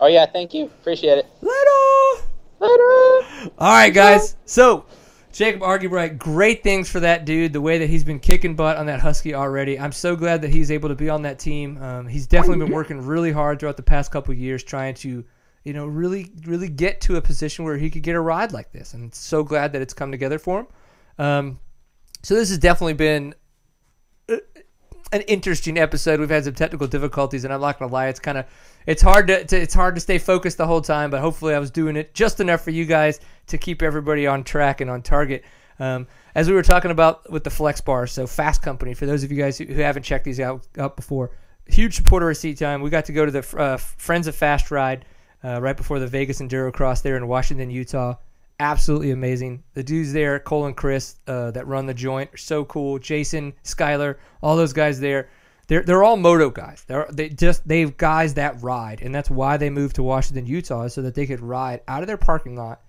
Oh yeah, thank you. Appreciate it. Later. Later. All right, guys. So, Jacob Argubright, great things for that dude. The way that he's been kicking butt on that Husky already. I'm so glad that he's able to be on that team. Um, he's definitely been working really hard throughout the past couple years, trying to, you know, really, really get to a position where he could get a ride like this. And so glad that it's come together for him. Um, so this has definitely been uh, an interesting episode. We've had some technical difficulties, and I'm not gonna lie, it's kind of it's hard to, to it's hard to stay focused the whole time. But hopefully, I was doing it just enough for you guys to keep everybody on track and on target. Um, as we were talking about with the Flex Bar, so Fasst Company. For those of you guys who, who haven't checked these out out before, huge supporter of Seat Time. We got to go to the uh, Friends of Fast Ride uh, right before the Vegas Enduro Cross there in Washington, Utah. absolutely amazing. The dudes there, Cole and Chris, uh, that run the joint, are so cool. Jason, Skyler, all those guys there. They're, they're all moto guys. They're they just they've guys that ride, and that's why they moved to Washington, Utah, so that they could ride out of their parking lot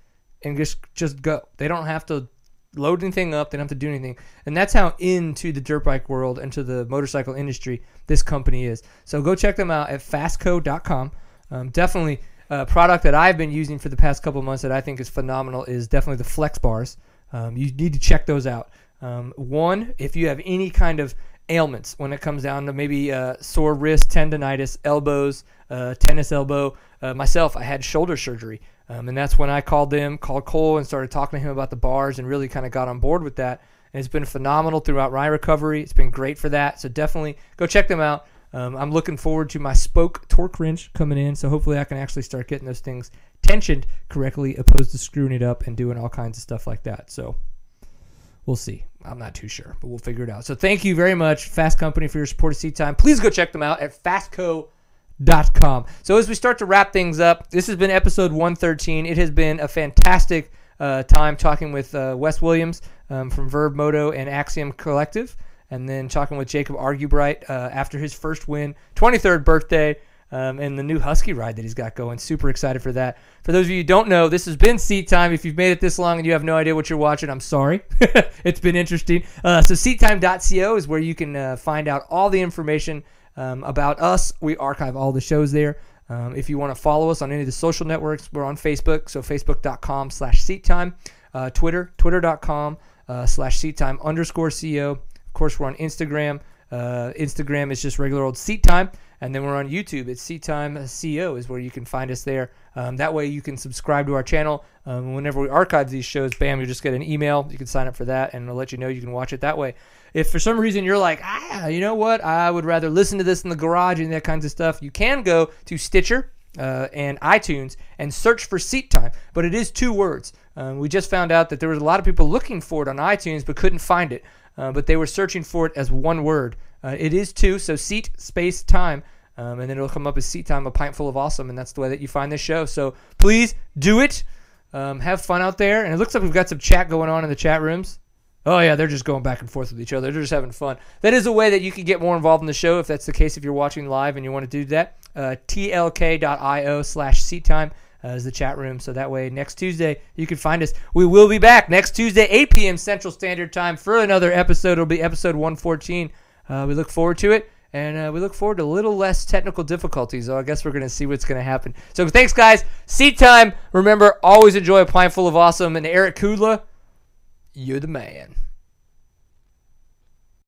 and just just go. They don't have to load anything up. They don't have to do anything, and that's how into the dirt bike world, into the motorcycle industry, this company is. So go check them out at fasstco.com. Um, definitely a product that I've been using for the past couple months that I think is phenomenal is definitely the Flex bars. Um, you need to check those out. Um, one, if you have any kind of ailments when it comes down to maybe uh, sore wrist, tendonitis, elbows, uh, tennis elbow. Uh, myself, I had shoulder surgery, um, and that's when I called them, called Cole, and started talking to him about the bars, and really kind of got on board with that. And it's been phenomenal throughout my recovery. It's been great for that. So definitely go check them out. Um, I'm looking forward to my spoke torque wrench coming in, so hopefully I can actually start getting those things tensioned correctly, opposed to screwing it up and doing all kinds of stuff like that. So we'll see. I'm not too sure, but we'll figure it out. So thank you very much, Fasst Company, for your support of Seat Time. Please go check them out at fasstco.com. So as we start to wrap things up, this has been episode 113. It has been a fantastic uh, time talking with uh, Wes Williams um, from Verb Moto and Axiom Collective, and then talking with Jacob Argubright uh, after his first win, 23rd birthday um, and the new Husky ride that he's got going. Super excited for that. For those of you who don't know, this has been Seat Time. If you've made it this long and you have no idea what you're watching, I'm sorry. *laughs* it's been interesting. Uh, so seattime.co is where you can uh, find out all the information um, about us. We archive all the shows there. Um, if you want to follow us on any of the social networks, we're on Facebook. So facebook.com slash seattime. Uh, Twitter, twitter.com uh, slash seattime underscore CO. Of course, we're on Instagram. Uh, Instagram is just regular old seat time. And then we're on YouTube. It's Seat Time CO is where you can find us there. Um, that way you can subscribe to our channel. Um, whenever we archive these shows, bam, you just get an email. You can sign up for that, and it'll let you know you can watch it that way. If for some reason you're like, ah, you know what, I would rather listen to this in the garage and that kinds of stuff, you can go to Stitcher uh, and iTunes and search for Seat Time. But it is two words. Um, we just found out that there was a lot of people looking for it on iTunes but couldn't find it. Uh, but they were searching for it as one word. Uh, it is two, so seat space time, um, and then it'll come up as seat time, a pint full of awesome, and that's the way that you find this show. So please do it. Um, have fun out there, and it looks like we've got some chat going on in the chat rooms. Oh yeah, they're just going back and forth with each other. They're just having fun. That is a way that you can get more involved in the show if that's the case. If you're watching live and you want to do that, uh, tlk.io slash seat time uh, is the chat room. So that way, next Tuesday you can find us. We will be back next Tuesday, 8 p.m. Central Standard Time for another episode. It'll be episode 114. Uh, we look forward to it. And uh, we look forward to a little less technical difficulties. So I guess we're going to see what's going to happen. So thanks, guys. Seat time. Remember, always enjoy a pint full of awesome. And Eric Kudla, you're the man.